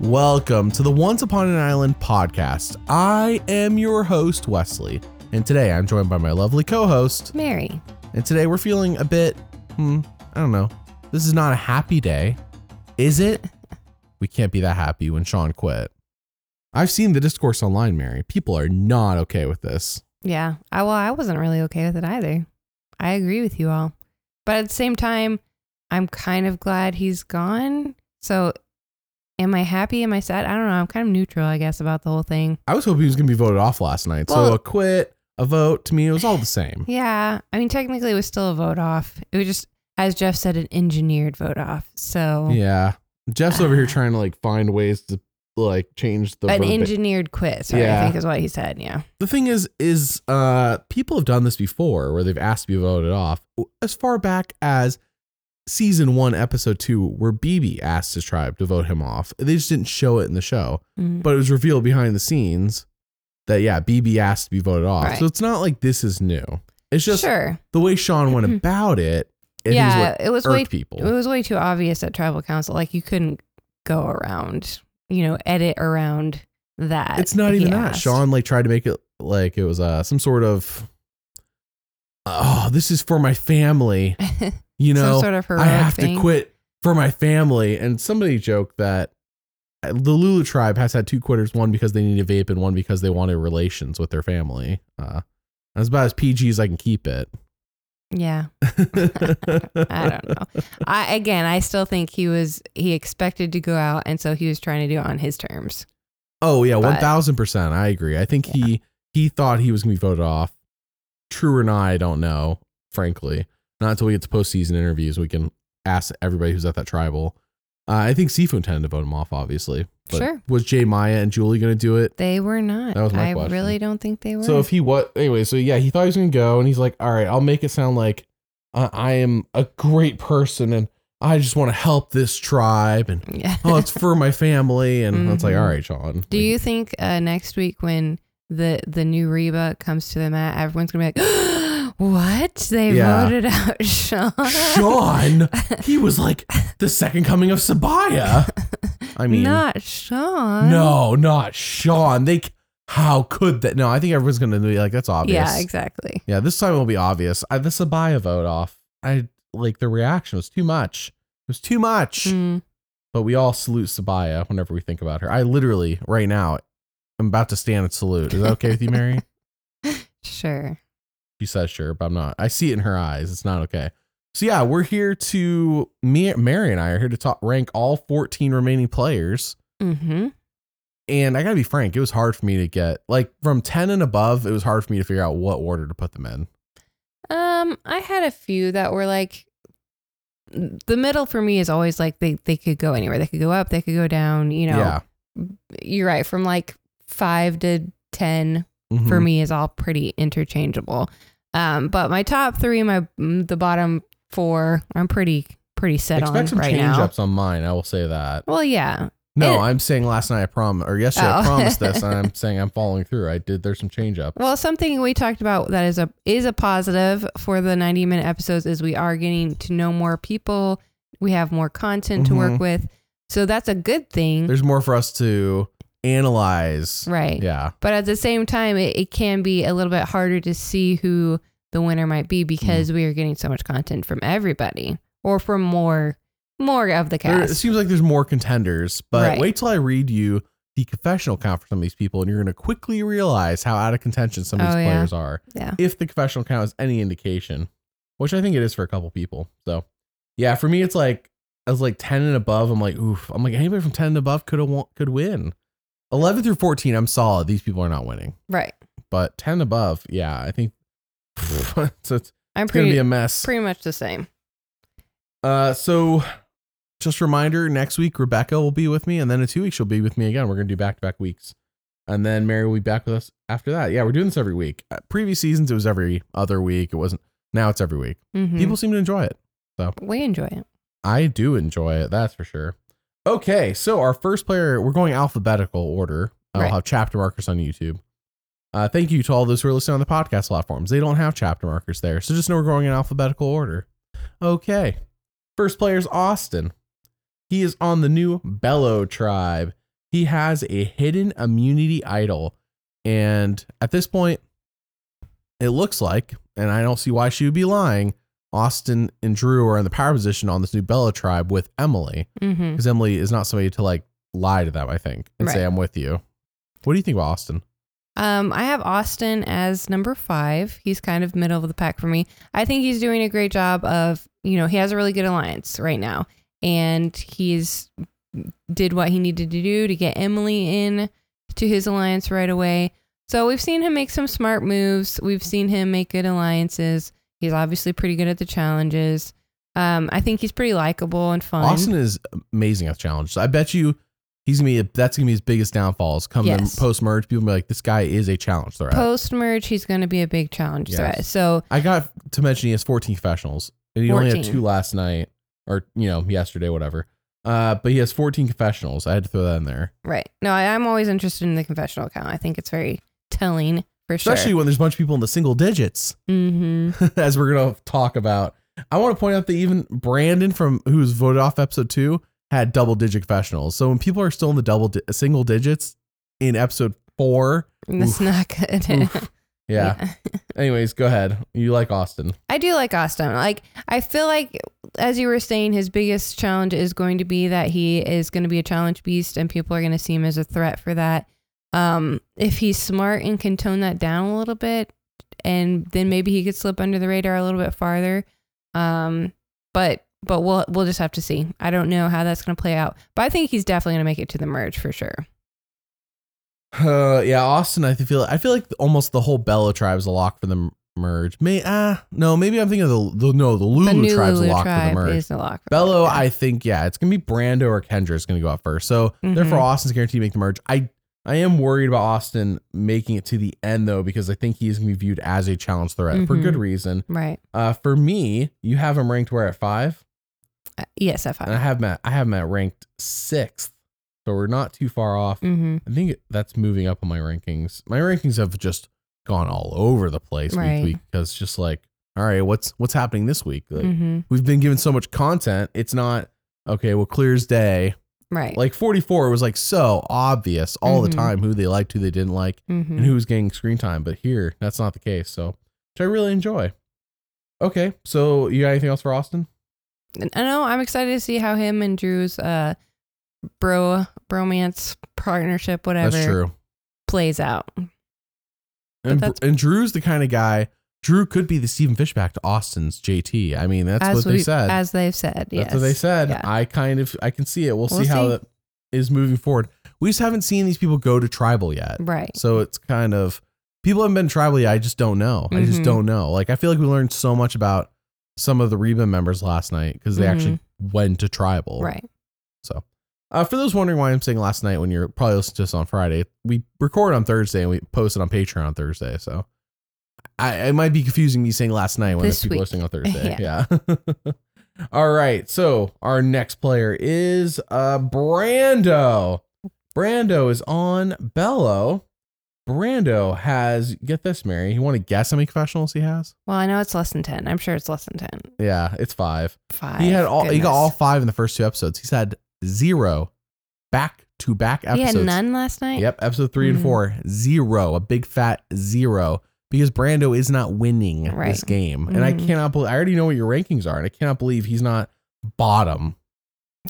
Welcome to the Once Upon an Island podcast. I am your host, Wesley, and today I'm joined by my lovely co host. Mary. And today we're feeling a bit, hmm, I don't know. This is not a happy day. Is it? We can't be that happy when Sean quit. I've seen the discourse online, Mary. People are not okay with this. Yeah. I, well, I wasn't really okay with it either. I agree with you all. But at the same time, I'm kind of glad he's gone. So am I happy? Am I sad? I don't know. I'm kind of neutral, I guess, about the whole thing. I was hoping he was going to be voted off last night. so a quit, a vote, to me, it was all the same. Yeah. I mean, technically, it was still a vote off. It was just, as Jeff said, an engineered vote off. So Yeah. Jeff's over here trying to like find ways to like change the an verba- engineered quit. Sorry, Yeah. I think is what he said. Yeah. the thing is is uh people have done this before where they've asked to be voted off as far back as season one episode two where B.B. asked his tribe to vote him off they just didn't show it in the show Mm. but it was revealed behind the scenes that yeah B.B. asked to be voted off Right. so it's not like this is new it's just sure. the way sean went about it Yeah. It was way people It was way too obvious at tribal council. Like you couldn't go around, you know, edit around that. it's not even that asked. sean like tried to make it like it was uh some sort of oh this is for my family you know some sort of I have thing. to quit for my family. And somebody joked that the Lulu tribe has had two quitters, one because they need a vape and one because they wanted relations with their family. Uh, that's about as PG as I can keep it. Yeah, I don't know. I again, I still think he was he expected to go out, and so he was trying to do it on his terms. Oh yeah, But- one thousand percent. I agree. I think he he thought he was gonna be voted off. True or not, I don't know. Frankly, not until we get to postseason interviews, we can ask everybody who's at that tribal. Uh, I think Sifu intended to vote him off, obviously. But Sure. Was Jay Maya and Julie gonna do it? They were not. That was my I question. really don't think they were. So if he what anyway, so yeah, he thought he was gonna go, and he's like, "All right, I'll make it sound like uh, I am a great person, and I just want to help this tribe, and yeah. oh, it's for my family." And it's like. "All right, Sean." Do you think uh, next week when the the new Reba comes to the mat, everyone's gonna be like, "What? They Yeah. voted out Sean." Sean? He was like the second coming of Sabiyah. I mean, not Sean. no, not Sean. They c- how could that? No, I think everyone's gonna be like, "That's obvious." Yeah, exactly. Yeah, this time it will be obvious. I, the Sabiyah vote off. I like the reaction was too much. It was too much. Mm, but we all salute Sabiyah whenever we think about her. I literally right now I'm about to stand and salute. Is that okay with you, Mary? sure. She says sure, but I'm not. I see it in her eyes. It's not okay. So yeah, we're here to me, Mary and I are here to talk rank all 14 remaining players. Mm-hmm. And I gotta be frank, it was hard for me to get like from 10 and above. It was hard for me to figure out what order to put them in. Um, I had a few that were like the middle for me is always like they they could go anywhere. They could go up, they could go down. You know, yeah, you're right. From like five to ten Mhm. for me is all pretty interchangeable. Um, but my top three, my mm, the bottom four, I'm pretty pretty set expect on some right change now. ups on mine. I will say that. Well, yeah, No, It- I'm saying last night I promised, or yesterday I Oh. promised this, and I'm saying I'm following through. I did. There's some change up. Well, something we talked about that is a is a positive for the 90 minute episodes is we are getting to know more people. We have more content to work with. So that's a good thing. There's more for us to analyze. right. Yeah. But at the same time, it, it can be a little bit harder to see who the winner might be because mm. we are getting so much content from everybody or from more more of the There, it seems like there's more contenders, but Right. wait till I read you the confessional count for some of these people, and you're going to quickly realize how out of contention some of oh, these Oh, yeah. players are. yeah. If the confessional count is any indication, which I think it is for a couple people. So, yeah, for me, it's like I was like 10 and above. I'm like, oof. I'm like anybody from 10 and above could have could win. 11 through 14, I'm solid. These people are not winning, Right. but 10 above, yeah, I think. so it's, I'm it's gonna pretty be a mess. pretty much the same. Uh, so just a reminder, next week Rebecca will be with me, and then in two weeks she'll be with me again. We're gonna do back to back weeks, and then Mary will be back with us after that. Yeah, we're doing this every week. Uh, previous seasons it was every other week. It wasn't. Now it's every week. Mhm. People seem to enjoy it. So we enjoy it. I do enjoy it. That's for sure. Okay, so our first player, we're going alphabetical order. I'll Right. have chapter markers on YouTube. Uh, thank you to all those who are listening on the podcast platforms. They don't have chapter markers there, so just know we're going in alphabetical order. Okay, first player is Austin. He is on the new Belo tribe. He has a hidden immunity idol. And at this point, it looks like, and I don't see why she would be lying, Austin and Drew are in the power position on this new Belo tribe with Emily. Mm-hmm. Because Emily is not somebody to like lie to them, I think, and say, I'm with you. What do you think about Austin? Um, I have Austin as number five. He's kind of middle of the pack for me. I think he's doing a great job of, you know, he has a really good alliance right now, and he's did what he needed to do to get Emily in to his alliance right away. So we've seen him make some smart moves. We've seen him make good alliances. He's obviously pretty good at the challenges. Um, I think he's pretty likable and fun. Austin is amazing at challenges. I bet you he's gonna be that's gonna be his biggest downfalls. Come Yes. post merge, people be like, this guy is a challenge threat. Post merge, he's going to be a big challenge Yes. threat. So I got to mention he has 14 confessionals, and he only had two last night, or you know, yesterday, whatever. Uh, but he has 14 confessionals. I had to throw that in there, Right. No, I, I'm always interested in the confessional account. I think it's very telling for sure. especially when there's a bunch of people in the single digits, mm-hmm. as we're gonna talk about. I want to point out that even Brandon from who was voted off episode two had double digit confessionals. So when people are still in the double di- single digits in episode four, That's Oof. not good. Oof. yeah. Anyways, go ahead. You like Austin? I do like Austin. Like I feel like as you were saying, his biggest challenge is going to be that he is going to be a challenge beast and people are going to see him as a threat for that. Um, if he's smart and can tone that down a little bit, and then maybe he could slip under the radar a little bit farther. Um, but but we'll we'll just have to see. I don't know how that's going to play out, but I think he's definitely going to make it to the merge for sure. Uh, yeah, Austin. I feel I feel like almost the whole Belo tribe is a lock for the merge. May ah no, maybe I'm thinking of the, the no the Lulu the tribe's a Lulu lock for the merge. is the lock. Belo. I think yeah, it's gonna be Brando or Kendra is gonna go out first. So therefore, Mhm. Austin's guaranteed to make the merge. I I am worried about Austin making it to the end though because I think he's gonna be viewed as a challenge threat for Mhm. good reason. right. Uh, for me, you have him ranked where at five, Uh, yes, F and I five. have at, I have him at ranked sixth. So we're not too far off. Mm-hmm. I think that's moving up on my rankings. My rankings have just gone all over the place week to week because just like, all right, what's what's happening this week? Like, Mm-hmm. We've been given so much content. It's not okay. Well, clear as day. Right. Like 44 was like so obvious all the Mhm. time who they liked, who they didn't like, mm-hmm. and who was getting screen time. But here, that's not the case. So, which I really enjoy. Okay, so you got anything else for Austin? I know I'm excited to see how him and Drew's uh bro bromance partnership whatever That's true. plays out. And, and Drew's the kind of guy. Drew could be the Stephen Fishbach to Austin's JT. I mean, that's as what they said. As they've said. Yes. That's what they said. Yeah. I kind of I can see it. We'll, We'll see how see. that is moving forward. We just haven't seen these people go to tribal yet. Right. So it's kind of people haven't been to tribal yet. I just don't know. I just Mhm. don't know. Like I feel like we learned so much about some of the Reba members last night because they actually went to tribal. Right. So uh, for those wondering why I'm saying last night when you're probably listening to us on Friday, we record on Thursday and we post it on Patreon on Thursday. So I it might be confusing me saying last night when This there's people listening on Thursday. yeah. All right. So our next player is uh Brando. Brando is on Belo. Brando has get this, Mary. You want to guess how many confessionals he has? Well, I know it's less than ten. I'm sure it's less than ten. Yeah, it's five. Five. He had all he got all five in the first two episodes. He's had zero back to back He episodes. had none last night. Yep, episode 3 and Mhm. four, zero, a big fat zero, because Brando is not winning this Right. game, and I Mhm. cannot believe I already know what your rankings are, and I cannot believe he's not bottom.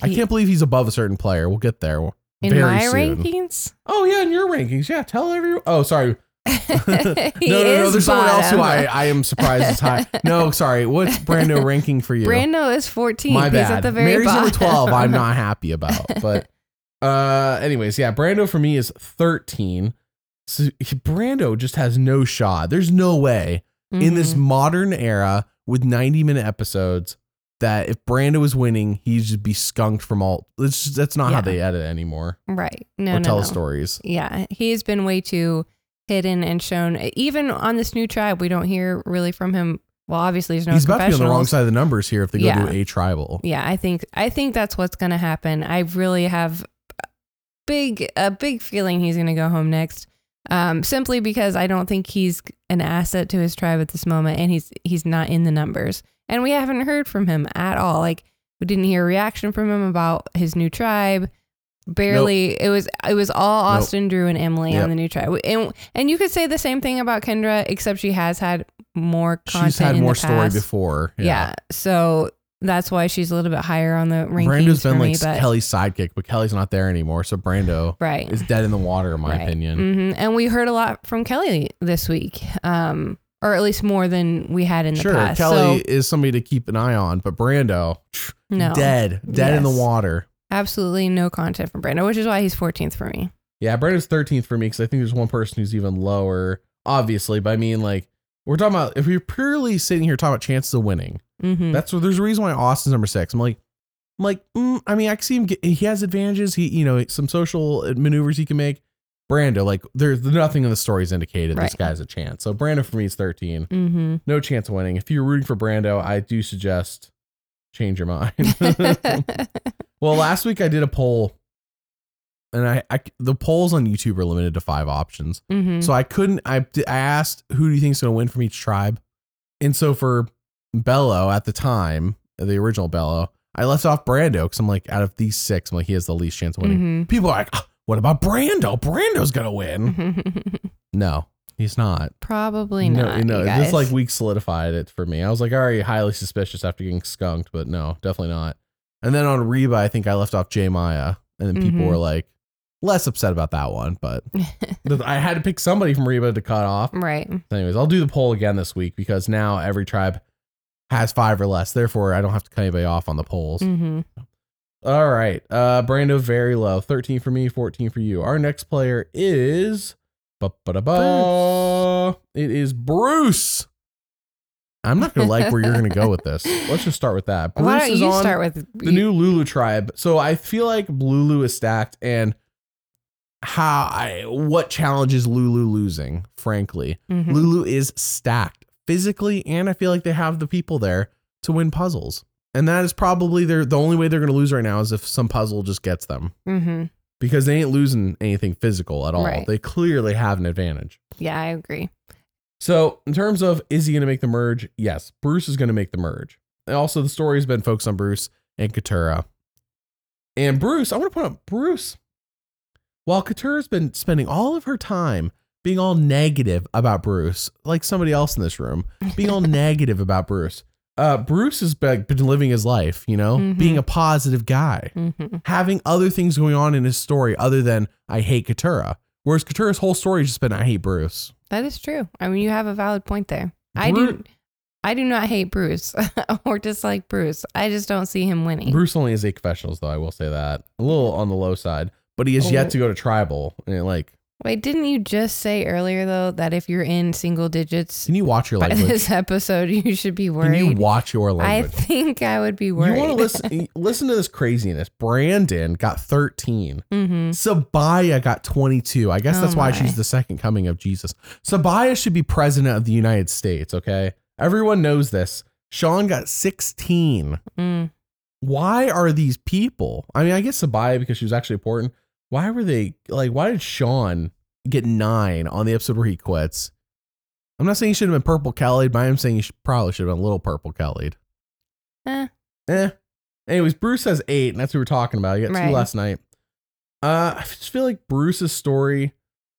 I can't believe he's above a certain player. We'll get there in my soon. rankings. Oh yeah, in your rankings, yeah. Tell everyone. Oh, sorry. he no, no, no. There's someone else who. I, I am surprised is high. No, sorry. What's Brando ranking for you? Brando is 14. My He's bad. at the very Mary's bottom. number 12. I'm not happy about. But uh anyways, yeah, Brando for me is 13. So Brando just has no shot. There's no way in this Mhm. modern era with 90 minute episodes that if Brando was winning, he'd just be skunked from all. Just, that's not how they edit anymore right. No, or no, tell no. stories. Yeah, he's been way too hidden and shown. Even on this new tribe, we don't hear really from him. Well, obviously, there's no He's about to be on the wrong side of the numbers here if they go Yeah. to a tribal. Yeah, I think I think that's what's gonna happen. I really have big a big feeling he's gonna go home next. Um, simply because I don't think he's an asset to his tribe at this moment, and he's he's not in the numbers, and we haven't heard from him at all. Like We didn't hear a reaction from him about his new tribe. Barely. It was it was all Nope. Austin, Drew, and Emily Yep. on the new tribe. And and you could say the same thing about Kendra, except she has had more content. She's had in more the story before. Yeah. So that's why she's a little bit higher on the rankings Brando's for been me. like but Kellie's sidekick, but Kellie's not there anymore. So Brando right. is dead in the water, in my Right. opinion. hmm And we heard a lot from Kellie this week, um, or at least more than we had in the Sure, past. Kellie So, is somebody to keep an eye on, but Brando, no, dead, dead in the water. absolutely no content from Brando, which is why he's 14th for me. Yeah, Brando's 13th for me because I think there's one person who's even lower, obviously. But I mean, like, we're talking about if we're purely sitting here talking about chances of winning, hmm that's what there's a reason why Austin's number six. I'm like, I'm like, mm, I mean, I can see him get, he has advantages. He, you know, some social maneuvers he can make. Brando, like, there's nothing in the story's indicated this guy's a chance. So Brando for me is 13. hmm No chance of winning. If you're rooting for Brando, I do suggest change your mind. well, last week I did a poll, and I, I the polls on YouTube are limited to five options, hmm so I couldn't. I I asked who do you think is going to win from each tribe, and so for Belo at the time, the original Belo, I left off Brando because I'm like, out of these six, I'm like, he has the least chance of winning. hmm People are like, "Ah, what about Brando? Brando's gonna win. no, he's not. Probably No, not. no, this like week solidified it for me. I was like already highly suspicious after getting skunked, but no, definitely not. And then on Reba, I think I left off J Maya, and then people Mhm. were like less upset about that one, but I had to pick somebody from Reba to cut off. right. Anyways, I'll do the poll again this week because now every tribe has five or less. Therefore, I don't have to cut anybody off on the polls. hmm All right. Uh Brando very low. 13 for me, 14 for you. Our next player is. It is Bruce. I'm not gonna like where you're gonna go with this. Let's just start with that. Bruce Why don't is you on start with the new Lulu tribe. So I feel like Lulu is stacked and how I what challenges Lulu losing, frankly. Mhm. Lulu is stacked physically, and I feel like they have the people there to win puzzles. And that is probably their the only way they're going to lose right now is if some puzzle just gets them Mhm. because they ain't losing anything physical at all. Right. They clearly have an advantage. Yeah, I agree. So, in terms of is he going to make the merge? Yes, Bruce is going to make the merge. And also, the story has been focused on Bruce and Katurah. And Bruce, I want to point out Bruce, while Katurah's been spending all of her time being all negative about Bruce, like somebody else in this room, being all negative about Bruce, uh, Bruce has been, been living his life, you know, Mhm. being a positive guy, hmm having other things going on in his story other than I hate Katurah. Whereas Katurah's whole story has just been I hate Bruce. That is true. I mean, you have a valid point there. I do. I do not hate Bruce or dislike Bruce. I just don't see him winning. Bruce only has eight confessionals, though. I will say that a little on the low side, but he has Oh. yet to go to tribal. And like, Wait, didn't you just say earlier though that if you're in single digits can you watch your by language? this episode, you should be worried. Can you watch your life? I think I would be worried. You want to listen? listen to this craziness. Brandon got thirteen. hmm Sabiyah got twenty-two. I guess Oh that's why she's the second coming of Jesus. Sabiyah should be president of the United States. Okay, everyone knows this. Sean got sixteen. Mm. why are these people? I mean, I guess Sabiyah because she was actually important. Why were they like? Why did Sean get nine on the episode where he quits? I'm not saying he should have been purple Kelly, but I'm saying he should, probably should have been a little purple Kelly. Eh. Eh. Anyways, Bruce has eight, and that's what we were talking about. You got two last night. Uh, I just feel like Bruce's story.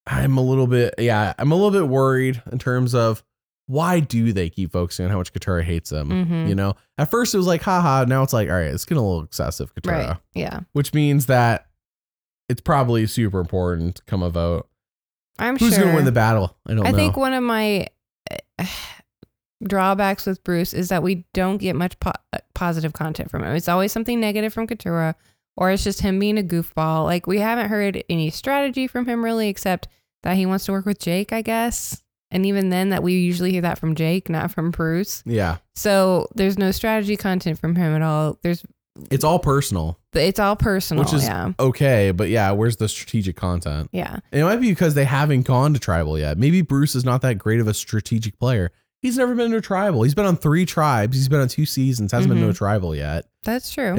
I'm a little bit, yeah, I'm a little bit worried in terms of why do they keep focusing on how much Katurah hates him? Mhm. You know, at first it was like, haha. Now it's like, all right, it's getting a little excessive, Katurah, Right. Yeah. which means that it's probably super important to come a vote. I'm Who's sure. going to win the battle? I don't I know. think one of my uh, drawbacks with Bruce is that we don't get much po- uh, positive content from him. It's always something negative from Katurah, or it's just him being a goofball. Like we haven't heard any strategy from him really, except that he wants to work with Jake, I guess. And even then, that we usually hear that from Jake, not from Bruce. yeah, So there's no strategy content from him at all. There's it's all personal, it's all personal. which is yeah, okay. But yeah, where's the strategic content? yeah, It might be because they haven't gone to tribal yet. Maybe Bruce is not that great of a strategic player. He's never been to a tribal. He's been on three tribes. He's been on two seasons. Hasn't been to mm-hmm. a tribal yet. that's true.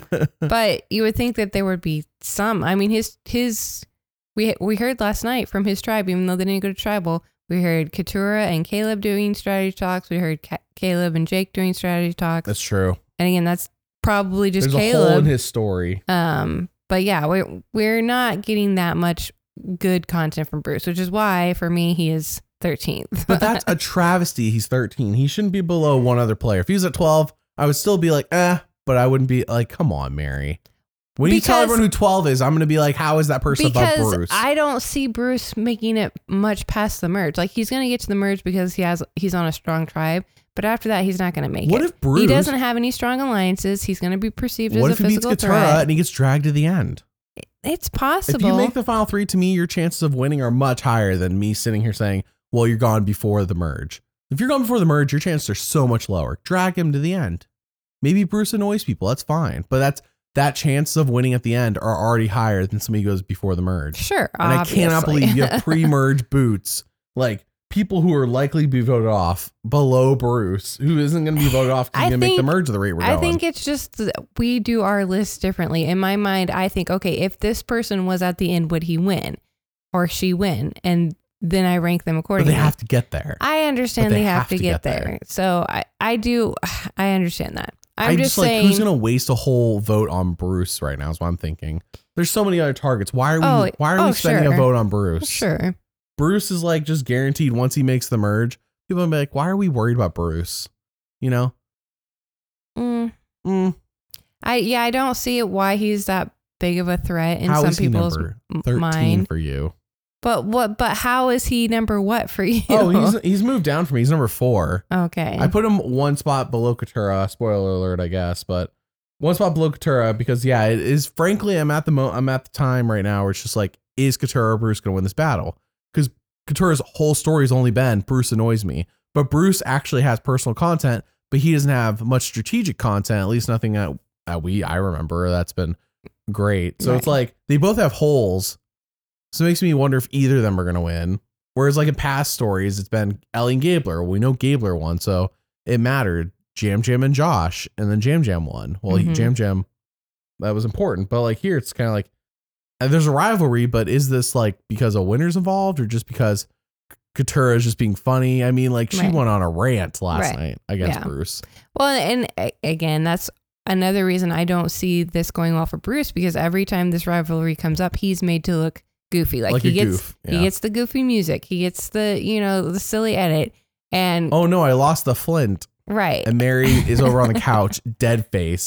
but you would think that there would be some. I mean, his his we we heard last night from his tribe, even though they didn't go to tribal. We heard Katurah and Caleb doing strategy talks. We heard Ca- Caleb and Jake doing strategy talks. That's true. and again, that's probably just There's a hole in his story. Um, but yeah, we're we're not getting that much good content from Bruce, which is why for me he is 13th. But that's a travesty. He's 13. He shouldn't be below one other player. If he was at 12, I would still be like, eh, but I wouldn't be like, come on, Mary. When you tell everyone who 12 is, I'm going to be like, how is that person above because Bruce? I don't see Bruce making it much past the merge. Like he's gonna get to the merge because he has he's on a strong tribe, but after that he's not gonna make what it. if Bruce, he doesn't have any strong alliances. He's gonna be perceived what as if a he beats physical threat. and he gets dragged to the end? It's possible. If you make the final three, to me, your chances of winning are much higher than me sitting here saying, well, you're gone before the merge. If you're gone before the merge, your chances are so much lower. Drag him to the end. Maybe Bruce annoys people. That's fine. But that's that chances of winning at the end are already higher than somebody who goes before the merge. sure, And I cannot believe you have pre-merge boots, like people who are likely to be voted off below Bruce, who isn't going to be voted off because I going to make the merge the rate we're I going. think it's just that we do our list differently. In my mind, I think, okay, if this person was at the end, would he win or she win? And then I rank them but accordingly. they have to get there. I understand But they, have, to, get, there. So I, I do, I understand that. I'm, I'm, just, just, like, saying. who's going to waste a whole vote on Bruce right now? Is what I'm thinking. There's so many other targets. Why are we? Oh, why are oh, we spending a sure. vote on Bruce? sure. Bruce is like just guaranteed once he makes the merge. People will be like, why are we worried about Bruce? You know? Mm, Mm, I, yeah, I don't see why he's that big of a threat in how some is he people's number thirteen mind. for you? But what, but how is he number what for you? Oh, he's he's moved down for me. He's number four. okay. I put him one spot below Katurah. Spoiler alert, I guess, but one spot below Katurah because yeah, it is. Frankly, I'm at the mo- I'm at the time right now where it's just like, is Katurah or Bruce going to win this battle? Katurah's whole story has only been Bruce annoys me, but Bruce actually has personal content, but he doesn't have much strategic content. At least nothing that, that we I remember that's been great. So it's like they both have holes. So it makes me wonder if either of them are going to win. Whereas like in past stories, it's been Ellie and Gabler. Well, we know Gabler won, so it mattered. Yam Yam and Josh, and then Yam Yam won. Well, Mhm. Yam Yam, that was important. But like here, it's kind of like Uh, there's a rivalry, but is this like because a winner's involved or just because Katurah is just being funny? I mean, like she Right. went on a rant last Right. night against Yeah. Bruce. Well, and again, that's another reason I don't see this going well for Bruce because every time this rivalry comes up, he's made to look goofy. Like, Like he a gets goof, he gets the goofy music, he gets the you know the silly edit, and Oh no, I lost the flint. right. And Mary is over on the couch, dead face.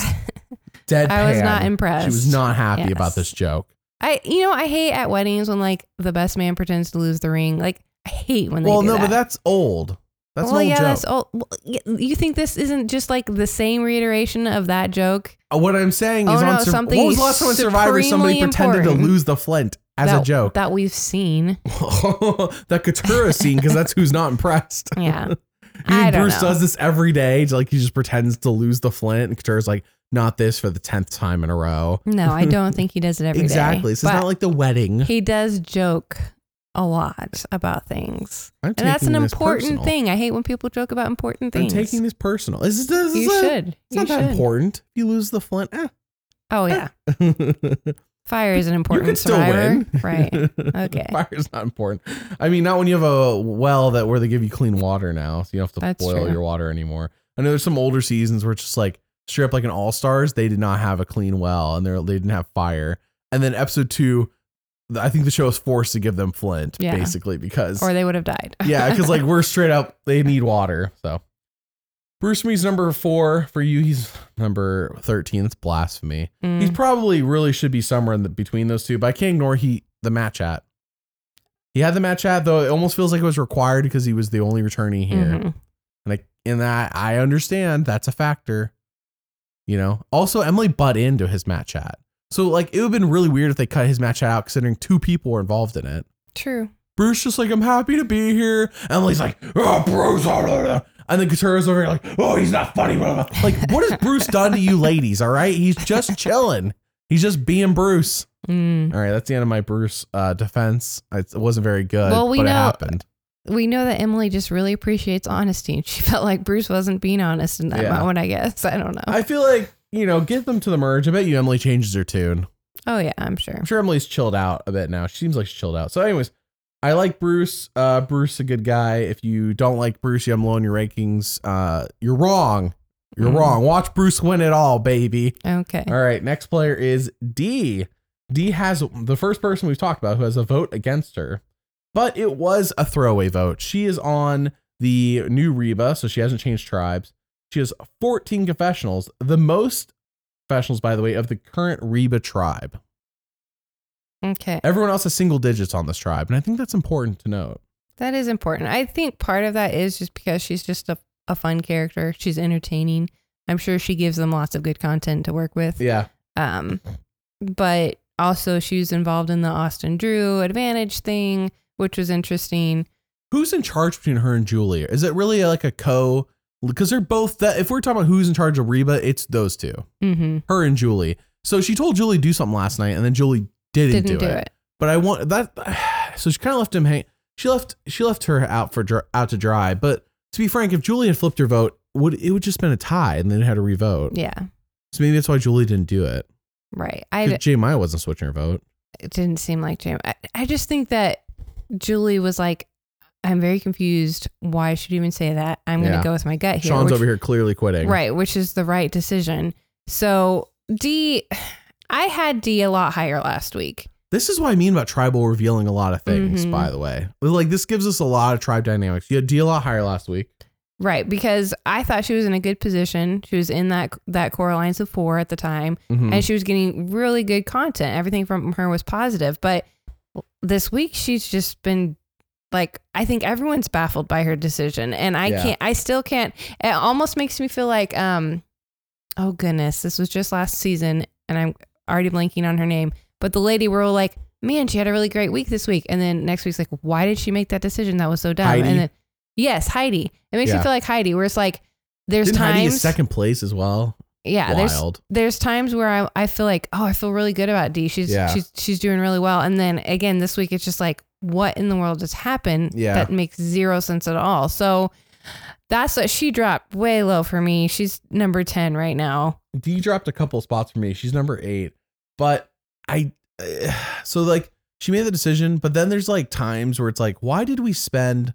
Dead face. I was not impressed. She was not happy Yes. about this joke. I you know I hate at weddings when like the best man pretends to lose the ring. Like I hate when they Well, no, that. but that's old. That's well, an old yeah, joke. that's old. Well, You think this isn't just like the same reiteration of that joke? Uh, What I'm saying Oh, is, no, on Sur- something what was the last time on Survivor somebody pretended to lose the flint as that, a joke? that we've seen. that Katurah scene, because that's who's not impressed. Yeah. Don't Bruce know. does this every day? Like he just pretends to lose the flint, and Katurah's like, "Not this for the tenth time in a row." No, I don't think he does it every day. exactly. So it's not like the wedding. he does joke a lot about things, I'm and that's an important personal. thing. I hate when people joke about important things. I'm taking this personal. Is this, you should. It's you not that should. important. If you lose the flint, eh. Oh yeah, fire is an you important still survivor. win. Right. Okay. Fire is not important. I mean, not when you have a well that where they give you clean water now, so you don't have to That's boil true. your water anymore. I know there's some older seasons where it's just like straight up like an All Stars, they did not have a clean well and they they didn't have fire. And then episode two, I think the show was forced to give them flint Yeah. basically because Or they would have died. yeah, because like we're straight up they need water. So Bruce Me's number four for you. He's number thirteen. It's blasphemy. Mm. He probably really should be somewhere in the, between those two, but I can't ignore he the match at. He had the match at though. It almost feels like it was required because he was the only returnee here, Mhm. and I in that I understand that's a factor. You know. Also, Emily butt into his match chat, so like it would have been really weird if they cut his match chat out, considering two people were involved in it. True. Bruce just like I'm happy to be here. Emily's like, oh Bruce, blah, blah, blah." and then Katurah's over here like, oh he's not funny. Blah, blah. Like, what has Bruce done to you ladies? All right, he's just chilling. He's just being Bruce. Mm. All right, that's the end of my Bruce uh, defense. It wasn't very good, Well, we but it know- happened. We know that Emily just really appreciates honesty, and she felt like Bruce wasn't being honest in that Yeah. moment. I guess I don't know. I feel like you know, get them to the merge. I bet you Emily changes her tune. oh yeah, I'm sure. I'm sure Emily's chilled out a bit now. She seems like she's chilled out. So, anyways, I like Bruce. Uh, Bruce a good guy. If you don't like Bruce, you have him low in your rankings. Uh, you're wrong. You're Mm. wrong. Watch Bruce win it all, baby. Okay. All right, next player is D. D has the first person we've talked about who has a vote against her, but it was a throwaway vote. She is on the new Reba, so she hasn't changed tribes. She has 14 confessionals, the most confessionals, by the way, of the current Reba tribe. Okay. Everyone else has single digits on this tribe, and I think that's important to note. That is important. I think part of that is just because she's just a, a fun character. She's entertaining. I'm sure she gives them lots of good content to work with. Yeah. Um, but also she was involved in the Austin Drew advantage thing, which was interesting. Who's in charge between her and Julie? Is it really like a co? Because they're both that. If we're talking about who's in charge of Reba, it's those two, Mm-hmm. her and Julie. So she told Julie to do something last night, and then Julie didn't, Didn't do, do it. it. But I want that. So she kind of left him hang. She left. She left her out for out to dry. But to be frank, if Julie had flipped her vote, would it would just been a tie, and then had to revote. Yeah. So maybe that's why Julie didn't do it. Right. I Jay Maya wasn't switching her vote. it didn't seem like Jam. I, I just think that Julie was like, I'm very confused. Why should you even say that? I'm going to Yeah. go with my gut here. Sean's which- over here clearly quitting. Right, which is the right decision. So D, I had D a lot higher last week. This is what I mean about tribal revealing a lot of things. Mhm. By the way, like this gives us a lot of tribe dynamics. You had D a lot higher last week. Right, because I thought she was in a good position. She was in that that core alliance of four at the time, Mhm. and she was getting really good content. Everything from her was positive. But this week, she's just been like, I think everyone's baffled by her decision, and I Yeah. can't. I still can't. It almost makes me feel like, um, oh goodness, this was just last season, and I'm already blanking on her name. But the lady, we're all like, man, she had a really great week this week, and then next week's like, why did she make that decision? That was so dumb. Heidi? And then, yes, Heidi. It makes Yeah. me feel like Heidi, where it's like, there's Didn't times, second place as well? Yeah, there's Wild. there's times where I, I feel like oh I feel really good about D she's Yeah. she's she's doing really well and then again this week it's just like what in the world just happened Yeah. that makes zero sense at all so that's what she dropped way low for me she's number 10 right now D dropped a couple spots for me. She's number eight, but I so like she made the decision, but then there's like times where it's like, why did we spend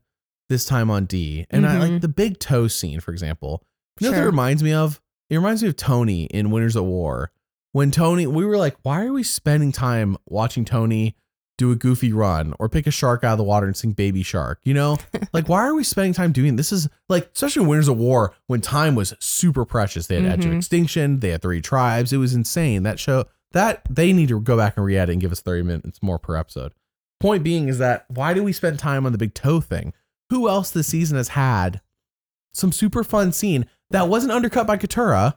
this time on D? And I like Mhm. the big toe scene, for example. You know what that Sure. reminds me of? It reminds me of Tony in Winners at War. When Tony, we were like, why are we spending time watching Tony do a goofy run or pick a shark out of the water and sing Baby Shark? You know, like why are we spending time doing this? Is like, especially in Winners of War when time was super precious. They had Edge of Mhm. Extinction, they had three tribes. It was insane. That show that they need to go back and re-edit and give us 30 minutes more per episode. Point being is that why do we spend time on the big toe thing? Who else this season has had some super fun scene that wasn't undercut by Katurah?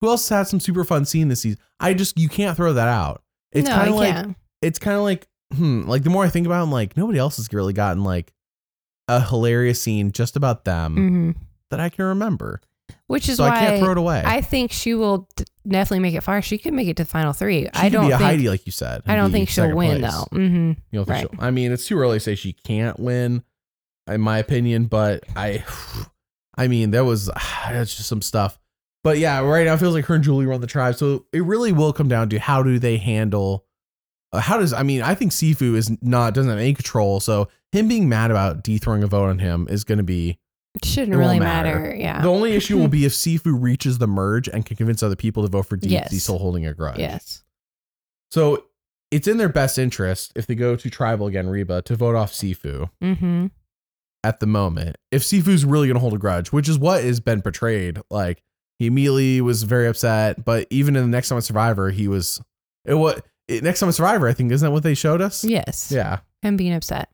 Who else has had some super fun scene this season? I just you can't throw that out. It's no kind I of like can't it's kind of like hmm, like the more I think about it, I'm like nobody else has really gotten like a hilarious scene just about them hmm that I can remember. which is So why I can't throw it away. I think she will d- definitely make it far she could make it to the final three she I could don't be a think Heidi, like you said. I don't be think she'll second win place. though hmm You don't Right. I mean, it's too early to say she can't win, in my opinion. But I, I mean, that was that's just some stuff. But yeah, right now it feels like her and Julie run the tribe. So it really will come down to how do they handle. Uh, how does I mean? I think Sifu is not doesn't have any control. So him being mad about D throwing a vote on him is going to be shouldn't It really matter. matter, yeah the only issue. Will be if Sifu reaches the merge and can convince other people to vote for D Yes. He's still holding a grudge. yes So it's in their best interest if they go to tribal again, Reba, to vote off Sifu. mm-hmm at the moment. If Sifu's really to hold a grudge, which is what has been portrayed, like he immediately was very upset, but even in the next time on Survivor, he was it what next time on Survivor, I think isn't that what they showed us? yes Yeah. him being upset.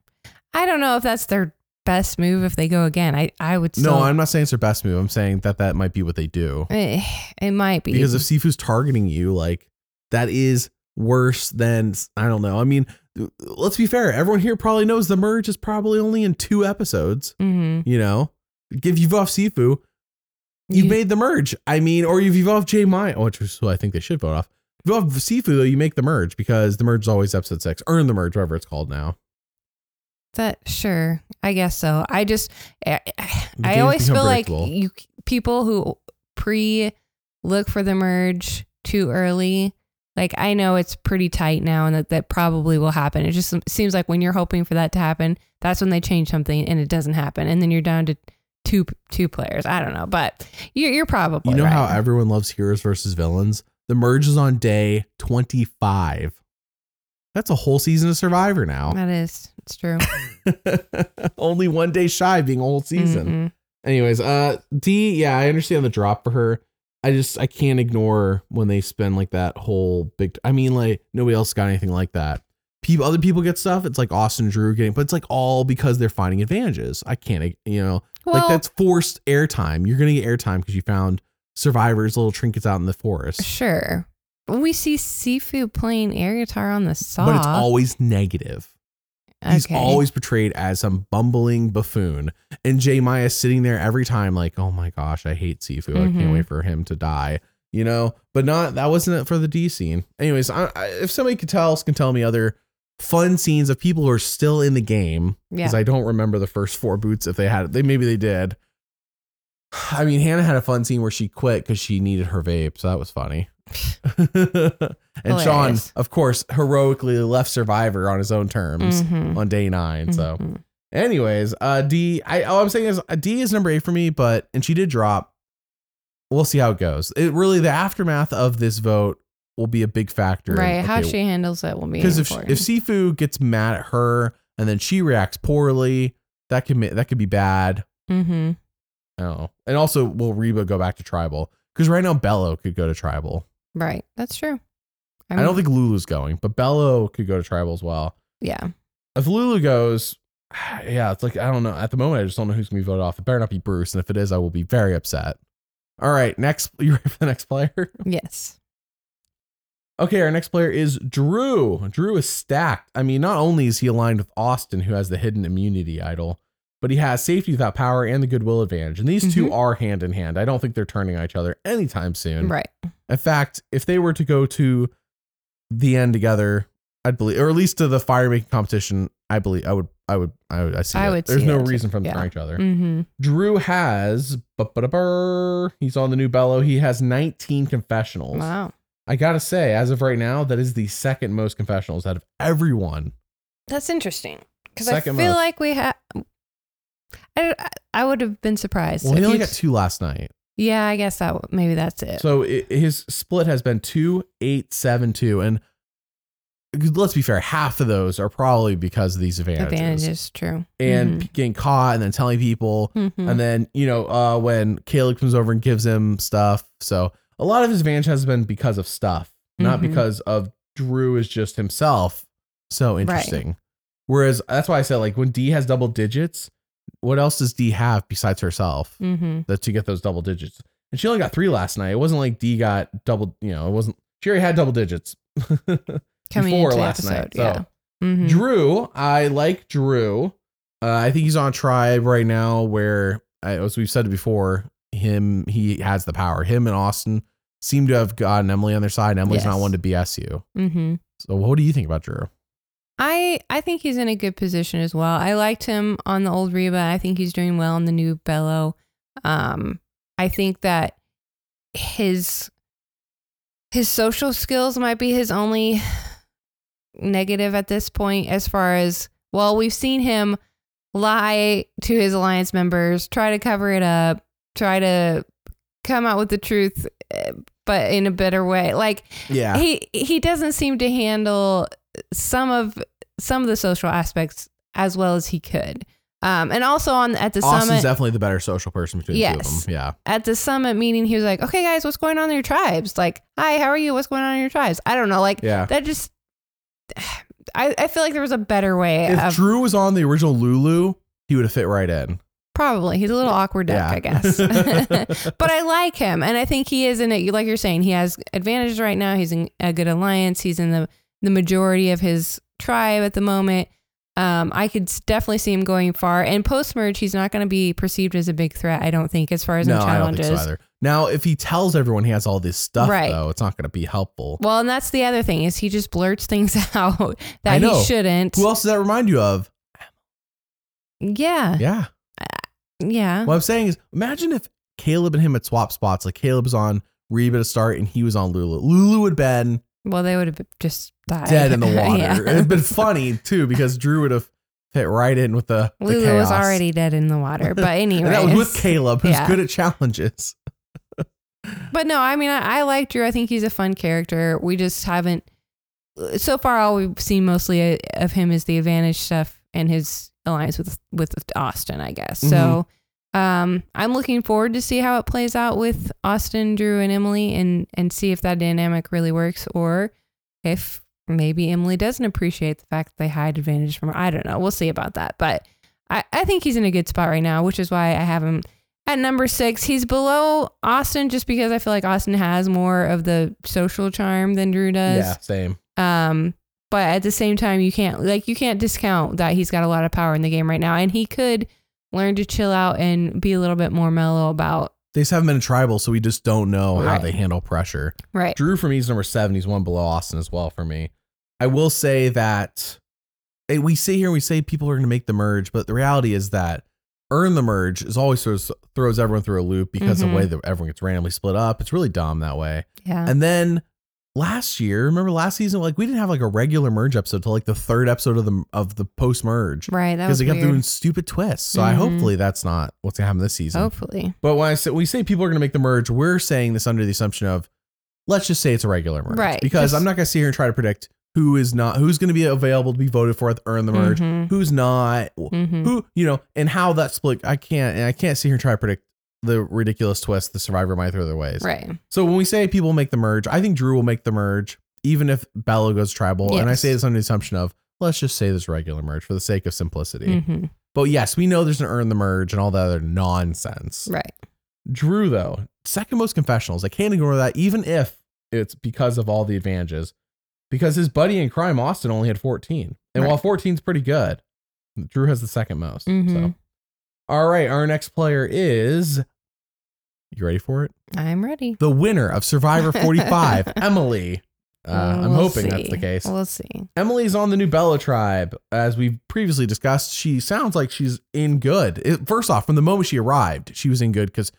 I don't know if that's their best move if they go again. I, I would still. no, I'm not saying it's their best move. I'm saying that that might be what they do. Eh, it might be Because if Sifu's targeting you, like that is worse than I don't know. I mean, let's be fair. Everyone here probably knows the merge is probably only in two episodes. hmm You know, give you've off Sifu, you You- made the merge. I mean, or you've off J Mine, which is who I think they should vote off. If you off Sifu, though, you make the merge because the merge is always episode six. Earn the merge, whatever it's called now. that sure. I guess so. I just I, I always feel like you people who pre look for the merge too early. Like I know it's pretty tight now, and that that probably will happen. It just seems like when you're hoping for that to happen, that's when they change something and it doesn't happen, and then you're down to two two players. I don't know, but you're you're probably You know right. how everyone loves heroes versus villains? The merge is on day 25. That's a whole season of Survivor now. that is it's true. Only one day shy being a whole season. Mhm. Anyways, uh D, yeah, I understand the drop for her. I just I can't ignore when they spend like that whole big I mean like nobody else got anything like that. People other people get stuff. It's like Austin Drew getting but it's like all because they're finding advantages. I can't you know Well, like that's forced airtime. You're gonna get airtime because you found survivors little trinkets out in the forest. sure. We see Sifu playing air guitar on the saw. But it's always negative. He's Okay. always portrayed as some bumbling buffoon. And Jay Maya sitting there every time, like, oh my gosh, I hate Sifu. I can't Mhm. wait for him to die. You know, but not that wasn't it for the D scene. Anyways, I, I, if somebody could tell us, can tell me other fun scenes of people who are still in the game, yeah. because I don't remember the first four boots if they had they maybe they did. I mean, Hannah had a fun scene where she quit because she needed her vape, so that was funny. and Sean, of course, heroically left Survivor on his own terms Mhm. on day 9 So, Mhm. anyways, uh, D, I all I'm saying is uh, D is number eight for me, but and she did drop. We'll see how it goes. It really the aftermath of this vote will be a big factor. in, right. How okay, she handles it will be because if if Sifu gets mad at her and then she reacts poorly, that could that could be bad. mm-hmm. I. And also, will Reba go back to tribal? Because right now Belo could go to tribal. Right. That's true. I don't think Lulu's going, but Belo could go to tribal as well. Yeah. If Lulu goes, yeah, it's like I don't know. At the moment, I just don't know who's gonna be voted off. It better not be Bruce, and if it is, I will be very upset. All right, next, you ready for the next player? Yes. Okay, our next player is Drew. Drew is stacked. I mean, not only is he aligned with Austin, who has the hidden immunity idol, but he has safety without power and the goodwill advantage. And these two Mhm. are hand in hand. I don't think they're turning on each other anytime soon. Right. In fact, if they were to go to the end together, I'd believe, or at least to the fire making competition, I believe I would, I would, I would, I see. I would There's no that too. reason for them to turn each other. Mm-hmm. Drew has, he's on the new Belo. He has 19 confessionals. Wow. I gotta say, as of right now, that is the second most confessionals out of everyone. That's interesting. Because I feel most. like we have. I, I would have been surprised. Well, he only got two last night. Yeah, I guess that maybe that's it. So it, his split has been two, eight, seven, two, and let's be fair, half of those are probably because of these advantages, Advantages, true. and p- getting caught and then telling people, Mhm. and then you know uh, when Caleb comes over and gives him stuff. So a lot of his advantage has been because of stuff, not Mhm. because of Drew is just himself. So interesting. Whereas that's why I said like when D has double digits, what else does D have besides herself? mm-hmm. that to get those double digits. And she only got three last night. It wasn't like D got double, you know, it wasn't she already had double digits before into last episode. night. So yeah. Mhm. Drew, I like Drew. Uh, I think he's on tribe right now where as we've said before, him he has the power. Him and Austin seem to have gotten Emily on their side. and Emily's not one to BS you. Mhm. So what do you think about Drew? I I think he's in a good position as well. I liked him on the old Reba. I think he's doing well on the new Belo. Um, I think that his his social skills might be his only negative at this point as far as well we've seen him lie to his alliance members try to cover it up try to come out with the truth eh, but in a better way like Yeah. he he doesn't seem to handle some of some of the social aspects as well as he could. Um, and also on at the summit. Austin's summit definitely the better social person between the two of them. Yeah. at the summit meeting, he was like, "Okay, guys, what's going on in your tribes? Like, hi, how are you? What's going on in your tribes? I don't know. Like Yeah. that just." I, I feel like there was a better way If of Drew was on the original Lulu, he would have fit right in. probably he's a little awkward duck, Yeah. I guess. but I like him, and I think he is in it. Like you're saying, he has advantages right now. He's in a good alliance. He's in the the majority of his tribe at the moment. Um, I could definitely see him going far. And post merge, he's not going to be perceived as a big threat. I don't think, as far as no, I don't think challenges. so either. Now, if he tells everyone he has all this stuff, Right. though, it's not going to be helpful. Well, and that's the other thing is he just blurts things out that he shouldn't. Who else does that remind you of? yeah, Yeah. yeah. What I'm saying is, imagine if Caleb and him had swapped spots. Like Caleb's on Reba to start, and he was on Lulu. Lulu would been Well, they would have just died dead in the water. Yeah. It'd been funny too because Drew would have fit right in with the, the Lulu was already dead in the water. But anyway. That was with Caleb, who's Yeah. good at challenges. But no, I mean, I, I like Drew. I think he's a fun character. We just haven't. So far, all we've seen mostly uh, of him is the advantage stuff and his alliance with with Austin, I guess. So, mm-hmm. Um, I'm looking forward to see how it plays out with Austin, Drew, and Emily, and and see if that dynamic really works, or if maybe Emily doesn't appreciate the fact that they hide advantage from her. I don't know. We'll see about that, but. I, I think he's in a good spot right now, which is why I have him at number six, he's below Austin just because I feel like Austin has more of the social charm than Drew does. Yeah, same. Um, but at the same time, you can't like you can't discount that he's got a lot of power in the game right now, and he could learn to chill out and be a little bit more mellow about They just haven't been in tribal, so we just don't know how they handle pressure. right. Drew for me is number seven. He's one below Austin as well for me. I will say that eh, we say here, we say people are going to make the merge, but the reality is that earn the merge is always throws, throws everyone through a loop because of the Mhm. way that everyone gets randomly split up. It's really dumb that way. Yeah. And then last year, remember last season, like we didn't have like a regular merge episode till like the third episode of the of the post merge right. Because they kept weird. doing stupid twists. So I Mhm. hopefully that's not what's gonna happen this season. Hopefully. But when I say we say people are to make the merge, we're saying this under the assumption of let's just say it's a regular merge, Right, Because just- I'm not to sit here and try to predict who is not who's going to be available to be voted for at the earn the merge, Mhm. who's not, Mhm. who you know, and how that split. I can't and I can't sit here and try to predict the ridiculous twist the survivor might throw their ways. Right. So when we say people make the merge, I think Drew will make the merge, even if Belo goes tribal. And I say this under the assumption of let's just say this regular merge for the sake of simplicity. hmm But yes, we know there's an earn the merge and all that other nonsense. Right. Drew, though, second most confessionals. I can't ignore that, even if it's because of all the advantages. Because his buddy in crime, Austin, only had 14. And while Right. 14 is pretty good, Drew has the second most. So, Mhm. all right, our next player is. You ready for it? I'm ready. The winner of Survivor 45, Emily. Uh, I'm We'll hoping that's the case. We'll see. Emily's on the new Belo tribe. As we've previously discussed, she sounds like she's in good. It- first off, from the moment she arrived, she was in good because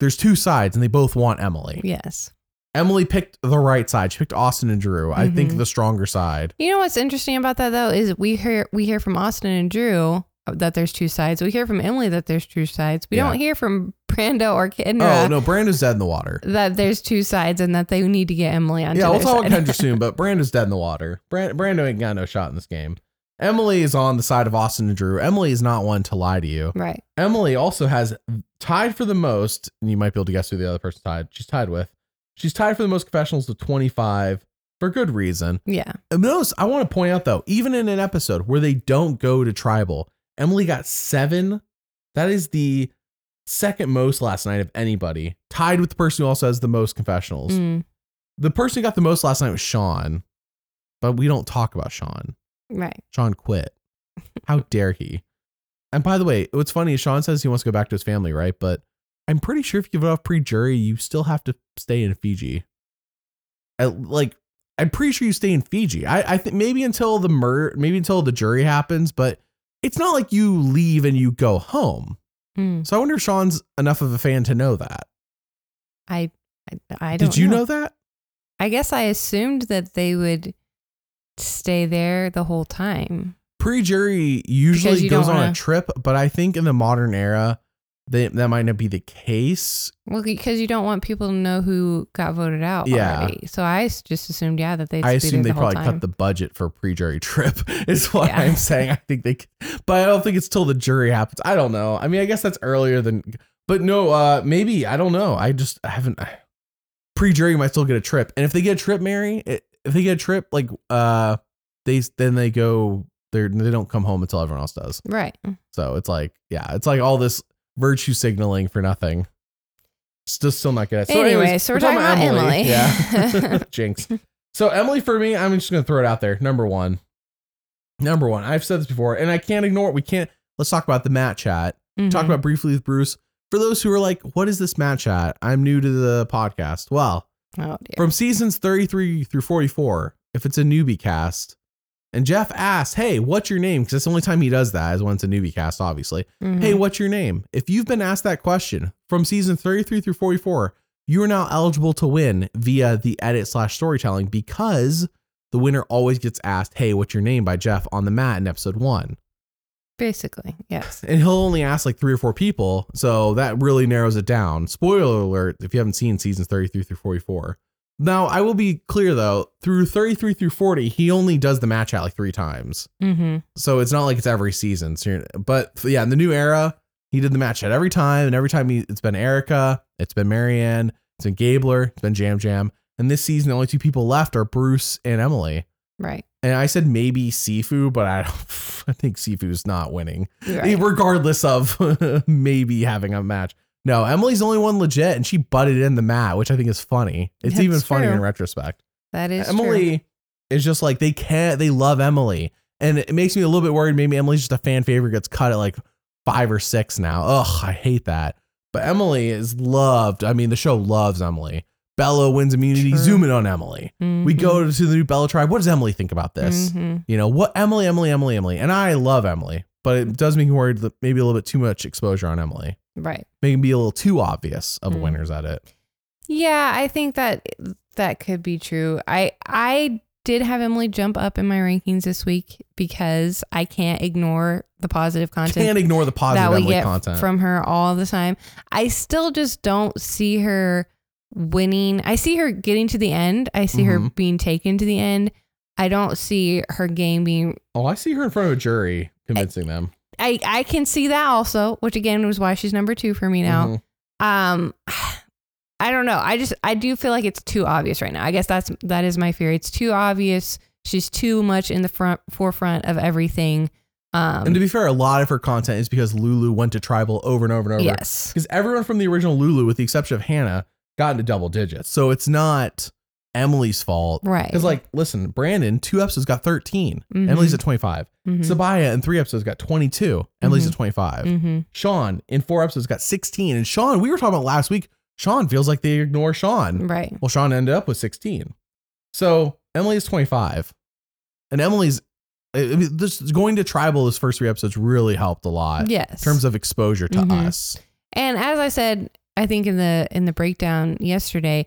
there's two sides and they both want Emily. Yes. Emily picked the right side. She picked Austin and Drew. I think Mhm. the stronger side. You know what's interesting about that though is we hear we hear from Austin and Drew that there's two sides. We hear from Emily that there's two sides. We Yeah. don't hear from Brando or Kendra Oh no, Brando's dead in the water. that there's two sides and that they need to get Emily on. yeah, we'll talk about. Kendra soon, but Brando's dead in the water. Brand- Brando ain't got no shot in this game. Emily is on the side of Austin and Drew. Emily is not one to lie to you. right. Emily also has tied for the most, and you might be able to guess who the other person tied. She's tied with. She's tied for the most confessionals with 25 for good reason. Yeah. And notice, I want to point out though, even in an episode where they don't go to tribal, Emily got seven. That is the second most last night of anybody, tied with the person who also has the most confessionals. Mm, The person who got the most last night was Sean, but we don't talk about Sean. right. Sean quit. How dare he? And by the way, what's funny is Sean says he wants to go back to his family, right? But I'm pretty sure if you vote off pre-jury, you still have to stay in Fiji. I, like, I'm pretty sure you stay in Fiji. I, I think maybe until the mur, maybe until the jury happens, but it's not like you leave and you go home. Mm, So I wonder if Sean's enough of a fan to know that. I, I I don't. Did you know that? I guess I assumed that they would stay there the whole time. pre-jury usually goes on a wanna- trip, but I think in the modern era, they, that might not be the case. Well, because you don't want people to know who got voted out Yeah. already. So I just assumed, yeah, that they'd I assume they the probably cut the budget for pre-jury trip. Is what Yeah. I'm saying. I think they, but I don't think it's till the jury happens. I don't know. I mean, I guess that's earlier than, but no, uh, maybe I don't know. I just I haven't. I, Pre-jury might still get a trip, and if they get a trip, Mary, if they get a trip, like uh, they then they go. They they don't come home until everyone else does. Right. So it's like, yeah, it's like all this virtue signaling for nothing. Still, still not good. So, Anyway, anyways, so we're talking about Emily. Yeah, jinx. So Emily, for me, I'm just gonna throw it out there. Number one, number one. I've said this before, and I can't ignore it. We can't. Let's talk about the mat chat. Talk Mhm. about briefly with Bruce. For those who are like, "What is this mat chat?" I'm new to the podcast. Well, Oh from seasons 33 through 44, if it's a newbie cast, and Jeff asks, "Hey, what's your name?" Because that's the only time he does that is when it's a newbie cast, obviously. Mhm. Hey, what's your name? If you've been asked that question from season 33 through 44, you are now eligible to win via the edit slash storytelling because the winner always gets asked, Hey, what's your name by Jeff on the mat in episode one. Basically, yes. and he'll only ask like three or four people. So that really narrows it down. Spoiler alert if you haven't seen seasons 33 through 44. Now, I will be clear though, through 33 through 40, he only does the match out like three times. Mm-hmm. So it's not like it's every season. So you're- but yeah, in the new era, he did the match out every time. And every time he, it's been Erika, it's been Maryanne, it's been Gabler, it's been Yam Yam. And this season, the only two people left are Bruce and Emily. Right. And I said maybe Sifu, but I don't, I think Sifu's not winning Right. regardless of maybe having a match. No, Emily's the only one legit, and she butted in the mat, which I think is funny. It's That's even funnier in retrospect. That is true. Emily is just like they can't. They love Emily, and it makes me a little bit worried. Maybe Emily's just a fan favorite, gets cut at like five or six now. Ugh, I hate that. But Emily is loved. I mean, the show loves Emily. Belo wins immunity. True. Zoom in on Emily. We Mhm. go to the new Belo tribe. What does Emily think about this? Mhm. You know what? Emily, Emily, Emily, Emily, and I love Emily, but it does make me worried that maybe a little bit too much exposure on Emily. Right. Maybe be a little too obvious of Mm. winners at it. Yeah, I think that that could be true. I I did have Emily jump up in my rankings this week because I can't ignore the positive content Can't ignore the that positive we Emily get content. from her all the time. I still just don't see her winning. I see her getting to the end. I see her Mhm. being taken to the end. I don't see her game being oh, I see her in front of a jury convincing them. I I can see that also, which again was why she's number 2 for me now. Mhm. Um I don't know. I just I do feel like it's too obvious right now. I guess that's that is my fear. It's too obvious. She's too much in the front forefront of everything. Um And to be fair, a lot of her content is because Lulu went to tribal over and over and over. yes. Because everyone from the original Lulu, with the exception of Hannah, got into double digits. So it's not Emily's fault. Right. Because, like, listen, Brandon, two episodes got 13. Mhm. Emily's at 25. Mhm. Sabiyah, in three episodes, got 22. Emily's Mhm. at 25. Mhm. Sean, in four episodes, got 16. And Sean, we were talking about last week, Sean feels like they ignore Sean. Right. Well, Sean ended up with 16. So Emily's 25. And Emily's, I mean, this going to tribal, this first three episodes really helped a lot Yes. in terms of exposure to Mhm. us. And as I said, I think in the in the breakdown yesterday,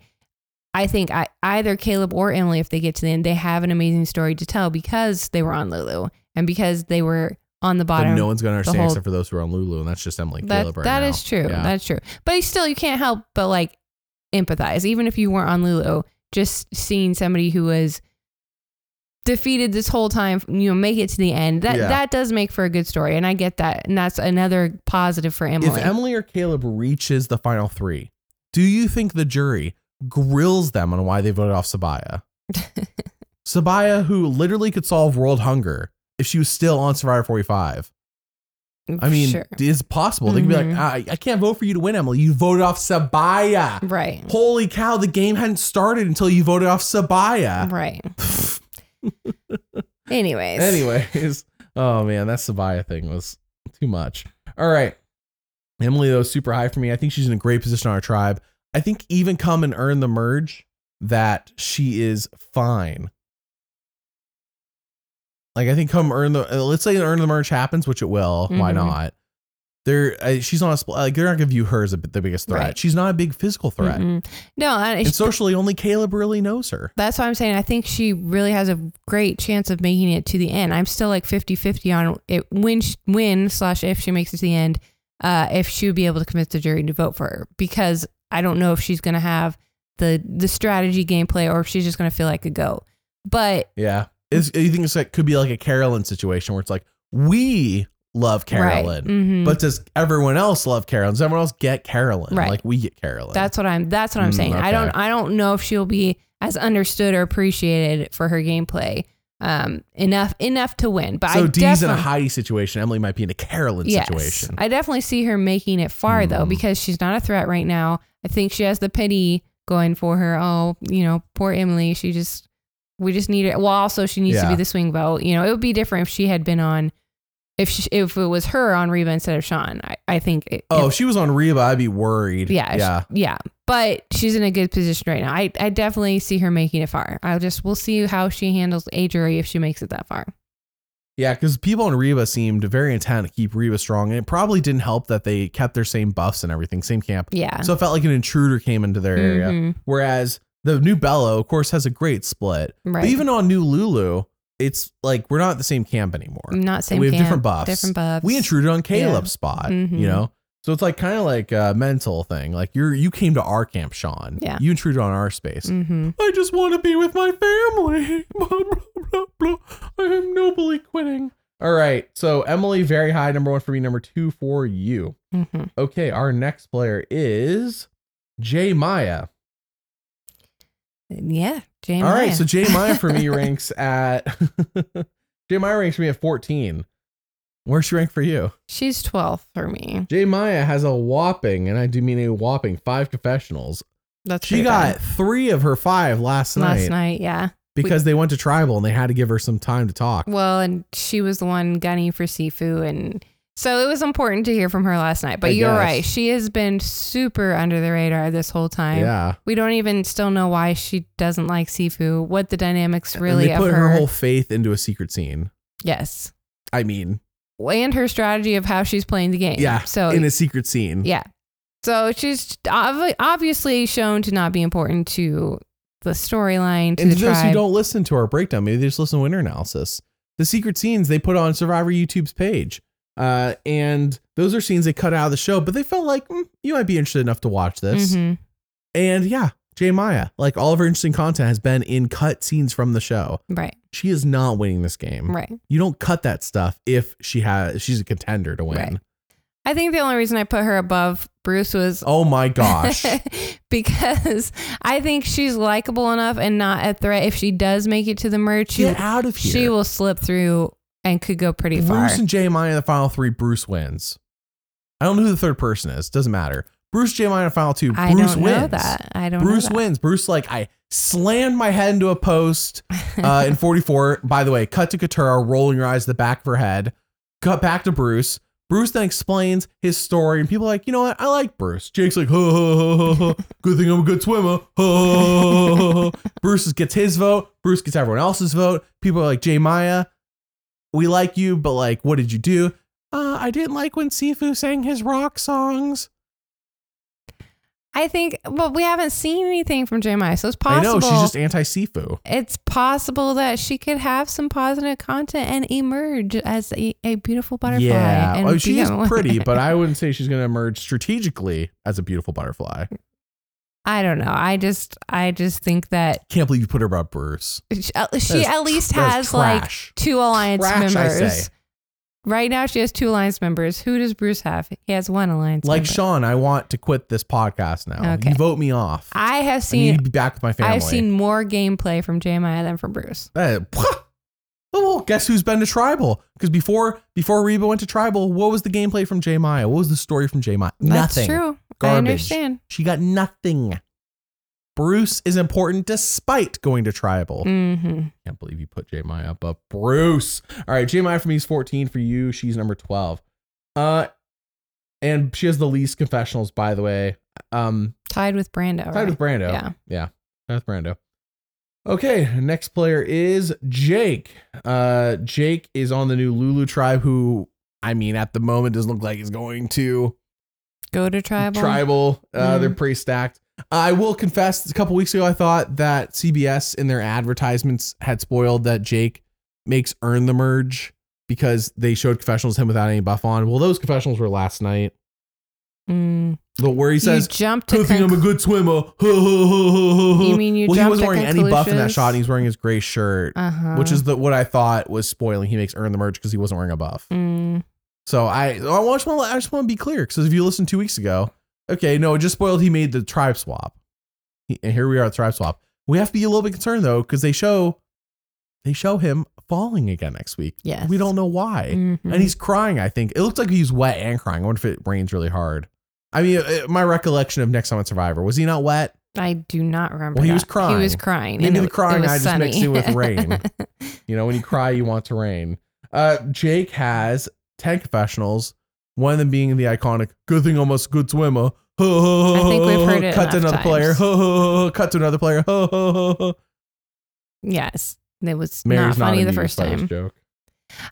I think I, either Caleb or Emily, if they get to the end, they have an amazing story to tell because they were on Lulu and because they were on the But bottom. no one's going to understand whole- except for those who are on Lulu. And that's just Emily that Caleb right that now. is true. Yeah. That's true. But still, you can't help but like empathize, even if you weren't on Lulu. Just seeing somebody who was defeated this whole time, you know, make it to the end. That Yeah. that does make for a good story, and I get that, and that's another positive for Emily. if Emily or Caleb reaches the final three, do you think the jury grills them on why they voted off Sabiyah? Sabiyah, who literally could solve world hunger if she was still on Survivor 45. I mean, sure. it's possible. They could be like, mm-hmm. I, I can't vote for you to win, Emily. You voted off Sabiyah. right, Holy cow, the game hadn't started until you voted off Sabiyah. right. Anyways, Anyways, oh man, that Sabiyah thing was too much. All right. Emily, though, super high for me. I think she's in a great position on our tribe. I think even come and earn the merge, that she is fine. Like I think come earn the uh, let's say earn the merge happens, which it will. Why Mhm. not? There, uh, she's not a like they're not gonna view her as a, the biggest threat. Right. She's not a big physical threat, Mm-mm. no, and and socially only Caleb really knows her. that's why I'm saying I think she really has a great chance of making it to the end. I'm still like 50-50 on it when sh- when slash if she makes it to the end, uh, if she would be able to convince the jury to vote for her because I don't know if she's gonna have the the strategy gameplay or if she's just gonna feel like a goat. But Yeah. Is you think it's like could be like a Carolyn situation where it's like we love Carolyn, right, Mhm. but does everyone else love Carolyn? Does everyone else get Carolyn? Right. Like we get Carolyn. That's what I'm. That's what I'm Mm, saying. I don't. I don't know if she'll be as understood or appreciated for her gameplay um, enough enough to win. But so I Dee's in a Heidi situation. Emily might be in a Carolyn yes, situation. I definitely see her making it far though Hmm. because she's not a threat right now. I think she has the pity going for her. Oh, you know, poor Emily. She just we just need it. Well, also she needs to be the swing vote. You know, it would be different if she had been on. If she, if it was her on Reba instead of Sean, I, I think. It, oh, if she was on Reba, I'd be worried. Yeah, Yeah. sh- yeah. But she's in a good position right now. I, I definitely see her making it far. I'll just we'll see how she handles a jury if she makes it that far. Yeah, because people on Reba seemed very intent to keep Reba strong, and it probably didn't help that they kept their same buffs and everything, same camp. Yeah. So it felt like an intruder came into their area. Mhm. Whereas the new Belo, of course, has a great split. Right. But even on New Lulu, it's like we're not the same camp anymore. Not same. we have camp, different buffs. Different buffs. We intruded on Caleb's spot, Mhm. you know? So it's like kind of like a mental thing. Like you're you came to our camp, Sean. Yeah. You intruded on our space. Mm-hmm. I just want to be with my family. Blah, blah, blah, blah. I am nobly quitting. All right. So Emily, very high. Number one for me. Number two for you. Mm-hmm. Okay. Our next player is Jay Maya. Yeah. Jay All right. Maya. So Jay Maya for me ranks at Jay Maya ranks for me at 14. Where's she rank for you? she's 12 for me. Jay Maya has a whopping, and I do mean a whopping five confessionals. That's She got bad. three of her five last, night. last night, night. Yeah. because they went to tribal and they had to give her some time to talk. Well, and she was the one gunning for Sifu, and so it was important to hear from her last night. But I you're guess. right; she has been super under the radar this whole time. Yeah. We don't even still know why she doesn't like Sifu. What the dynamics And really they put her. her whole faith into a secret scene. yes, I mean, and her strategy of how she's playing the game. yeah. So in a secret scene. yeah, so she's obviously shown to not be important to the storyline to And the to those who don't listen to our breakdown, maybe they just listen to winter analysis. The secret scenes they put on Survivor YouTube's page. Uh, and those are scenes they cut out of the show, but they felt like mm, you might be interested enough to watch this. Mhm. And yeah, Jay Maya, like all of her interesting content has been in cut scenes from the show. Right, She is not winning this game. right. You don't cut that stuff if she has she's a contender to win. Right. I think the only reason I put her above Bruce was Oh my gosh. because I think she's likable enough and not a threat. If she does make it to the merch, she, Get out of here. she will slip through and could go pretty far. Bruce and Jay in the final three, Bruce wins. I don't know who the third person is. Doesn't matter. Bruce, Jay in final two, I Bruce don't wins. know that. I don't Bruce wins. Bruce, like, I slammed my head into a post uh, in 44. By the way, cut to Katurah rolling her eyes the back of her head. Cut back to Bruce. Bruce then explains his story, and people are like, you know what? I like Bruce. Jake's like, ha, ha, ha, ha, ha. good thing I'm a good swimmer. Ha, ha, ha, ha, ha. Bruce gets his vote. Bruce gets everyone else's vote. People are like, Jay Maya, we like you, but like, what did you do? Uh, I didn't like when Sifu sang his rock songs. I think, well, we haven't seen anything from J Maya, so it's I possible. know she's just anti Sifu. it's possible that she could have some positive content and emerge as a, a beautiful butterfly. Yeah, and well, she is pretty, but I wouldn't say she's going to emerge strategically as a beautiful butterfly. I don't know. I just, I just think that Can't believe you put her above Bruce. she, she is at least That is has like trash. two alliance Trash, I members. say. Right now, she has two alliance members. Who does Bruce have? He has one alliance. Like member. Sean, I want to quit this podcast now. Okay. You vote me off. I have I need seen. to be back with my family. I've seen more gameplay from J Maya than from Bruce. Oh, well, guess who's been to tribal? Because before before Reba went to tribal, what was the gameplay from J Maya? What was the story from J Maya? Nothing. That's true. I understand. She got nothing. Bruce is important despite going to tribal. hmm Can't believe you put J Maya above Bruce. All right, J Maya for me is 14. For you, she's number 12. Uh and she has the least confessionals, by the way. Um Tied with Brando. tied right? with Brando. Yeah. Yeah. Tied with Brando. Okay, next player is Jake. Uh Jake is on the new Lulu tribe who I mean at the moment doesn't look like he's going to Go to tribal. tribal. Uh, Mm. They're pretty stacked. I will confess, a couple weeks ago, I thought that CBS in their advertisements had spoiled that Jake makes earn the merge because they showed confessionals him without any buff on. Well, those confessionals were last night. Mm. The where he says, you jumped to "Good thing I'm a good swimmer." you You mean you well, he wasn't wearing any buff in that shot. And he's wearing his gray shirt, uh-huh. which is the what I thought was spoiling. He makes earn the merge because he wasn't wearing a buff. Mm. So I, I just want to, I just want to be clear because if you listened two weeks ago, okay, no, it just spoiled. He made the tribe swap, He- and here we are at tribe swap. We have to be a little bit concerned though because they show, they show him falling again next week. Yes. We don't know why, Mhm. and he's crying. I think it looks like he's wet and crying. I wonder if it rains really hard. I mean, uh, my recollection of Next Time on Survivor was he not wet? I do not remember. Well, he that. was crying. He was crying. Maybe and the crying it I just mixed in with rain. You know, when you cry, you want to rain. Uh, Jake has 10 confessionals, one of them being the iconic, good thing almost good swimmer. I think we've heard it Cut to another player. times. Cut to another player. yes. It was Mary's not funny the first time. Joke.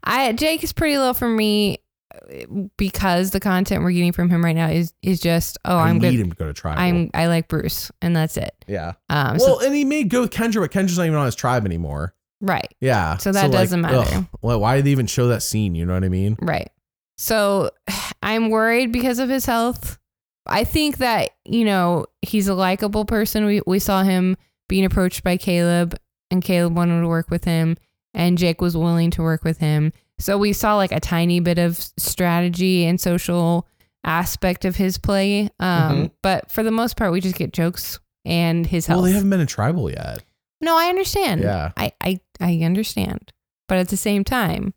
I Jake is pretty low for me because the content we're getting from him right now is is just oh I I'm need good. him to go to tribal. I'm I like Bruce and that's it. yeah. Um, Well, so and he may go with Kendra, but Kendra's not even on his tribe anymore. Right. Yeah. So that doesn't matter. ugh, why did they even show that scene? You know what I mean? Right. So I'm worried because of his health. I think that, you know, he's a likable person. We we saw him being approached by Caleb and Caleb wanted to work with him and Jake was willing to work with him. So we saw like a tiny bit of strategy and social aspect of his play. Um, Mhm. but for the most part we just get jokes and his health. Well, they haven't been in tribal yet. No, I understand. Yeah. I, I I understand. But at the same time,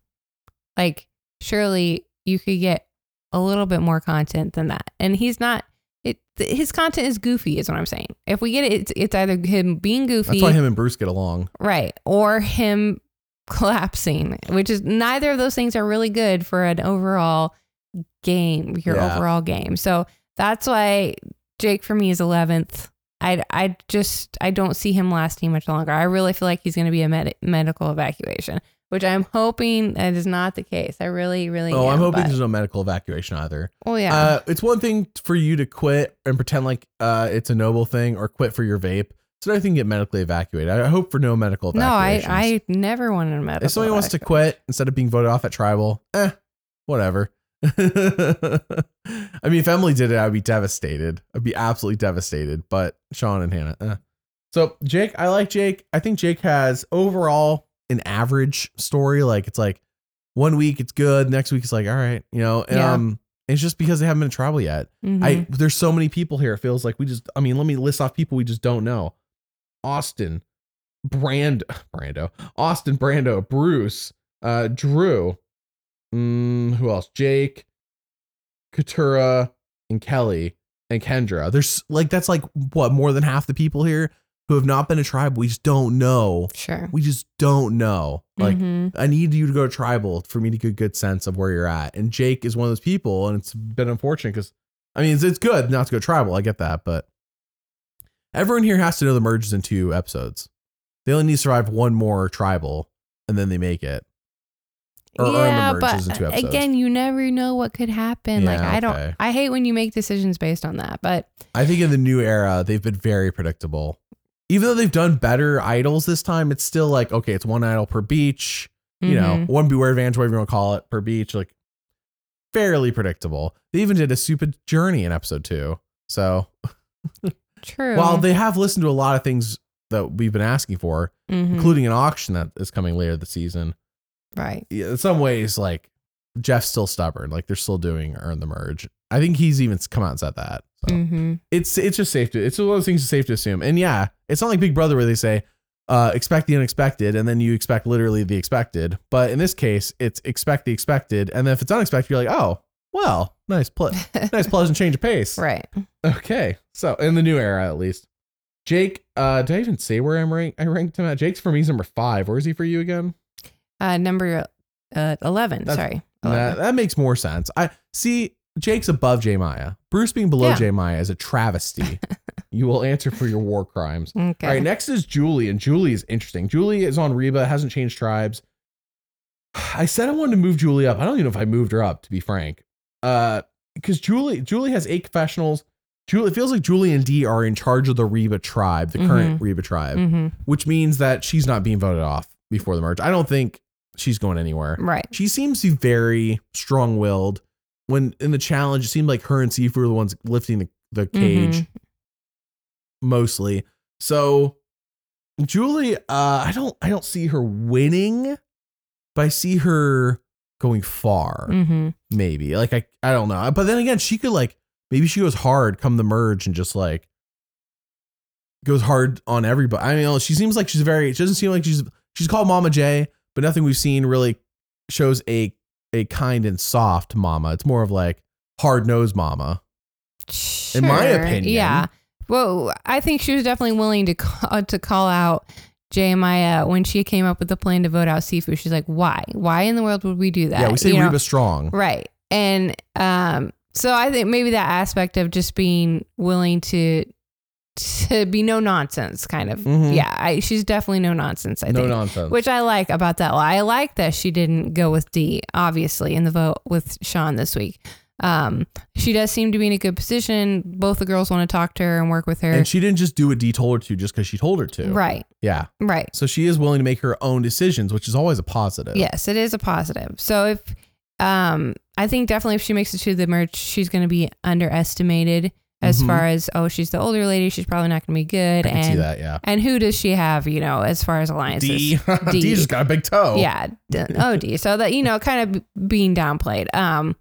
like surely you could get a little bit more content than that. And he's not it th- his content is goofy is what I'm saying. If we get it it's, it's either him being goofy That's why him and Bruce get along. right or him collapsing, which is neither of those things are really good for an overall game, your Yeah. overall game. So that's why Jake for me is 11th. I, I just I don't see him lasting much longer. I really feel like he's going to be a med- medical evacuation, which I'm hoping that is not the case. I really really Oh, am, I'm hoping but- there's no medical evacuation either. Oh yeah. Uh, it's one thing for you to quit and pretend like uh, it's a noble thing or quit for your vape. It's another thing to get medically evacuated. I hope for no medical evacuation. no, I. I never wanted a medical. if somebody wants to quit instead of being voted off at tribal, eh, whatever. I mean, if Emily did it, I'd be devastated. I'd be absolutely devastated. But Sean and Hannah, eh. so Jake, I like Jake. I think Jake has overall an average story. Like it's like one week it's good, next week it's like all right, you know. Yeah. Um, it's just because they haven't been in tribal yet. Mhm. I there's so many people here. It feels like we just. I mean, let me list off people we just don't know. Austin, Brand, Brando, Austin, Brando, Bruce, uh, Drew, mm, who else? Jake, Katurah, and Kellie and Kendra. There's like that's like what more than half the people here who have not been a tribe. We just don't know. sure. We just don't know. Like Mhm. I need you to go to tribal for me to get a good sense of where you're at. And Jake is one of those people, and it's been unfortunate because I mean it's, it's good not to go tribal. I get that, but everyone here has to know the merges in two episodes. They only need to survive one more tribal, and then they make it. Or yeah, but episodes. again, you never know what could happen. like Yeah, I don't. I hate when you make decisions based on that. But I think in the new era, they've been very predictable. Even though they've done better idols this time, it's still like okay, it's one idol per beach. You know, mhm. one beware advantage, whatever you want to call it, per beach. Like fairly predictable. They even did a stupid journey in episode two. So true. while they have listened to a lot of things that we've been asking for, Mhm. including an auction that is coming later this season, right. yeah, in some ways, like Jeff's still stubborn. Like they're still doing earn the merge. I think he's even come out and said that. So hmm it's it's just safe to it's one of those things that's safe to assume. And yeah, it's not like Big Brother where they say uh, expect the unexpected and then you expect literally the expected. But in this case, it's expect the expected, and then if it's unexpected, you're like, oh, well, nice, ple- nice pleasant change of pace. right. Okay, so in the new era at least, Jake. Uh, did I even say where I'm rank? I ranked him at. Jake's for me number five. Where is he for you again? Uh, number uh, eleven. That's- sorry. That, 11. that makes more sense. I see. Jake's above J Maya. Bruce being below Yeah. J Maya is a travesty. you will answer for your war crimes. okay. All right, next is Julie, and Julie is interesting. Julie is on Reba, hasn't changed tribes. I said I wanted to move Julie up. I don't even know if I moved her up, to be frank. Uh, because Julie, Julie has eight confessionals. Julie, it feels like Julie and Dee are in charge of the Reba tribe, the current Reba tribe, hmm which means that she's not being voted off before the merge. I don't think she's going anywhere. Right. She seems to be very strong willed. When in the challenge, it seemed like her and Sifu were the ones lifting the, the cage Mhm. mostly. So Julie, uh, I don't I don't see her winning, but I see her going far. hmm Maybe. Like I I don't know. But then again, she could like maybe she goes hard come the merge and just like goes hard on everybody. I mean, she seems like she's very she doesn't seem like she's she's called Mama J, but nothing we've seen really shows a a kind and soft mama. It's more of like hard nosed mama. In my opinion. Yeah. Well, I think she was definitely willing to call, to call out J Maya when she came up with the plan to vote out Sifu. She's like, "Why? Why in the world would we do that?" yeah, we say You know? Strong. Right. And um, so I think maybe that aspect of just being willing to to be no nonsense, kind of. Mhm. Yeah, I, she's definitely no nonsense. I no think. nonsense. Which I like about that. I like that she didn't go with Dee, obviously, in the vote with Sean this week. Um, she does seem to be in a good position. Both the girls want to talk to her and work with her. And she didn't just do what Dee told her to just because she told her to. right, Yeah. right. So she is willing to make her own decisions, which is always a positive. Yes, it is a positive. So if um I think definitely if she makes it to the merch, she's going to be underestimated as Mhm. far as oh, she's the older lady, she's probably not going to be good I and see that. Yeah. and who does she have, you know, as far as alliances? Dee. Dee. Dee just got a big toe. Yeah. Oh, Dee. So that you know, kind of being downplayed. Um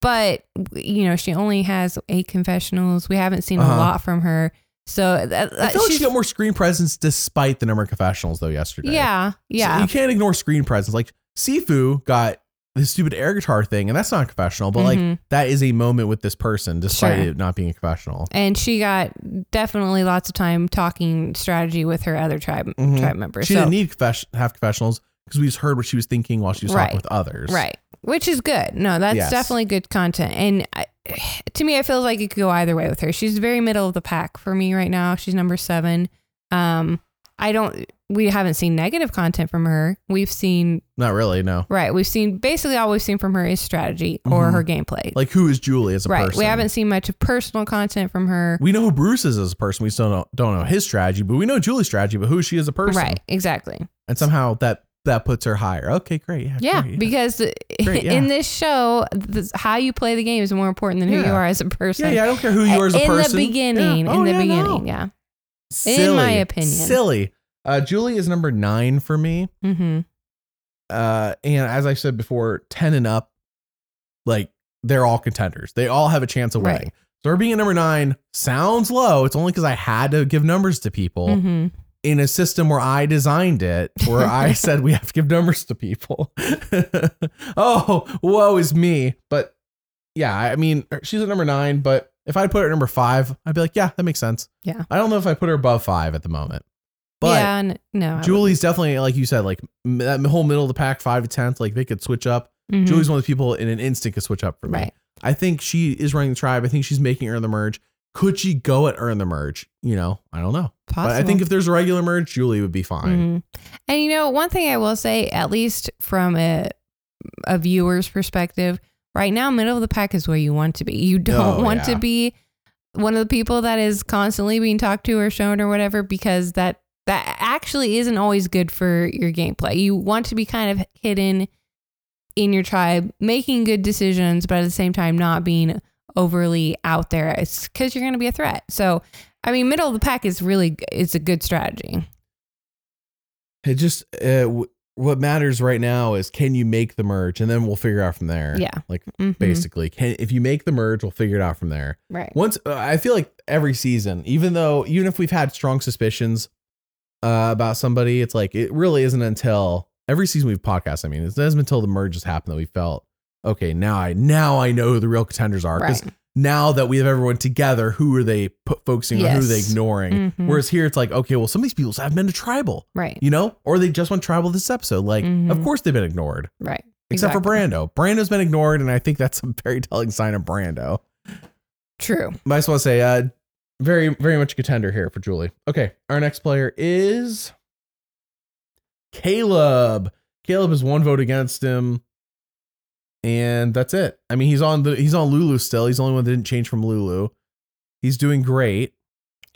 but you know, she only has eight confessionals. We haven't seen Uh-huh. a lot from her. So that, I feel like she she's- got more screen presence despite the number of confessionals though yesterday. yeah, So yeah. you can't ignore screen presence. Like Sifu got this stupid air guitar thing, and that's not confessional, but like Mhm. that is a moment with this person, despite Sure. it not being a confessional. and she got definitely lots of time talking strategy with her other tribe Mhm. tribe members. She so, didn't need confess- have confessionals because we just heard what she was thinking while she was Right. talking with others. right, which is good. No, that's Yes. definitely good content. And I, to me, I feel like it could go either way with her. She's very middle of the pack for me right now. She's number seven. Um, I don't. We haven't seen negative content from her. We've seen Not really. No. right. We've seen basically all we've seen from her is strategy or Mhm. her gameplay. Like who is Julie as a right. person? We haven't seen much of personal content from her. We know who Bruce is as a person. We still don't, don't know his strategy, but we know Julie's strategy. But who she is as a person, Right. Exactly. And somehow that that puts her higher. Okay, great. Yeah. Yeah, great, because Great, yeah. in this show, this, how you play the game is more important than who you are as a person. yeah, yeah. I don't care who you are as a in person. the beginning, Yeah. in Oh, the yeah, no. beginning, yeah. Silly. my opinion. silly. Uh, Julie is number nine for me. Mm-hmm. Uh, and as I said before, ten and up, like they're all contenders. They all have a chance of Right. winning. So her being at number nine sounds low. It's only because I had to give numbers to people Mm-hmm. in a system where I designed it, where I said we have to give numbers to people. oh, woe is me. But yeah, I mean, she's at number nine. But if I put her at number five, I'd be like, yeah, that makes sense. Yeah. I don't know if I put her above five at the moment. But yeah, n- no. Julie's definitely, like you said, like m- that whole middle of the pack, five to tenth, like they could switch up. Mhm. Julie's one of the people in an instant could switch up for me. right. I think she is running the tribe. I think she's making earn the merge. Could she go at earn the merge? You know, I don't know. Possible. But I think if there's a regular merge, Julie would be fine. Mhm. And you know, one thing I will say, at least from a a viewer's perspective, right now, middle of the pack is where you want to be. You don't Oh, want yeah. to be one of the people that is constantly being talked to or shown or whatever, because that that actually isn't always good for your gameplay. You want to be kind of hidden in your tribe, making good decisions, but at the same time not being overly out there. It's because you're going to be a threat. So, I mean, middle of the pack is really it's a good strategy. It just uh, w- what matters right now is can you make the merge, and then we'll figure out from there. Yeah. like Mhm. basically, can if you make the merge, we'll figure it out from there. Right. Once uh, I feel like every season, even though even if we've had strong suspicions uh, about somebody, it's like it really isn't until every season we've podcast. I mean, it hasn't until the merge merges happened that we felt okay. Now I now I know who the real contenders are because Right. now that we have everyone together, who are they put, focusing on? Who are they Yes. ignoring? Mhm. Whereas here, it's like okay, well, some of these people haven't been to tribal, Right. you know, or they just went tribal this episode. Like, of Mhm. course they've been ignored, Right. except for Brando. Brando's been ignored, and I think that's a very telling sign of Brando. True. But I just want to say, uh, very, very much a contender here for Julie. Okay, our next player is Caleb. Caleb is one vote against him, and that's it. I mean, he's on the he's on Lulu still. He's the only one that didn't change from Lulu. He's doing great.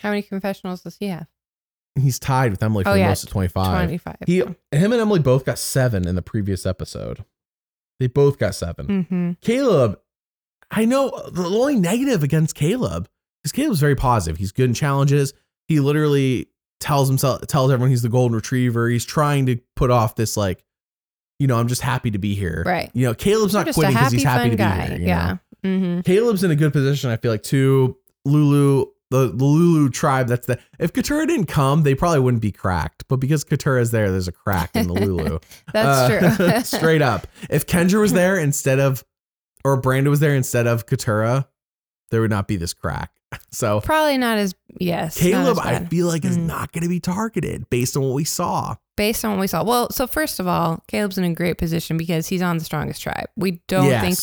How many confessionals does he have? He's tied with Emily for Oh, the yeah, most at twenty five. 25. He, him, and Emily both got seven in the previous episode. They both got 7 mm-hmm. Caleb, I know the only negative against Caleb is Caleb's very positive. He's good in challenges. He literally tells himself, tells everyone he's the golden retriever. He's trying to put off this like, you know, I'm just happy to be here. Right. You know, Caleb's You're not quitting because he's happy to guy. be here. yeah. Mm-hmm. Caleb's in a good position. I feel like too. Lulu, the, the Lulu tribe. That's the if Katurah didn't come, they probably wouldn't be cracked. But because Katurah's there, there's a crack in the Lulu. That's Uh, true. straight up. If Kendra was there instead of, or Brando was there instead of Katurah, there would not be this crack. So Probably not as yes. Caleb, as I feel like is Mm. not going to be targeted based on what we saw. based on what we saw. Well, so first of all, Caleb's in a great position because he's on the strongest tribe. We don't think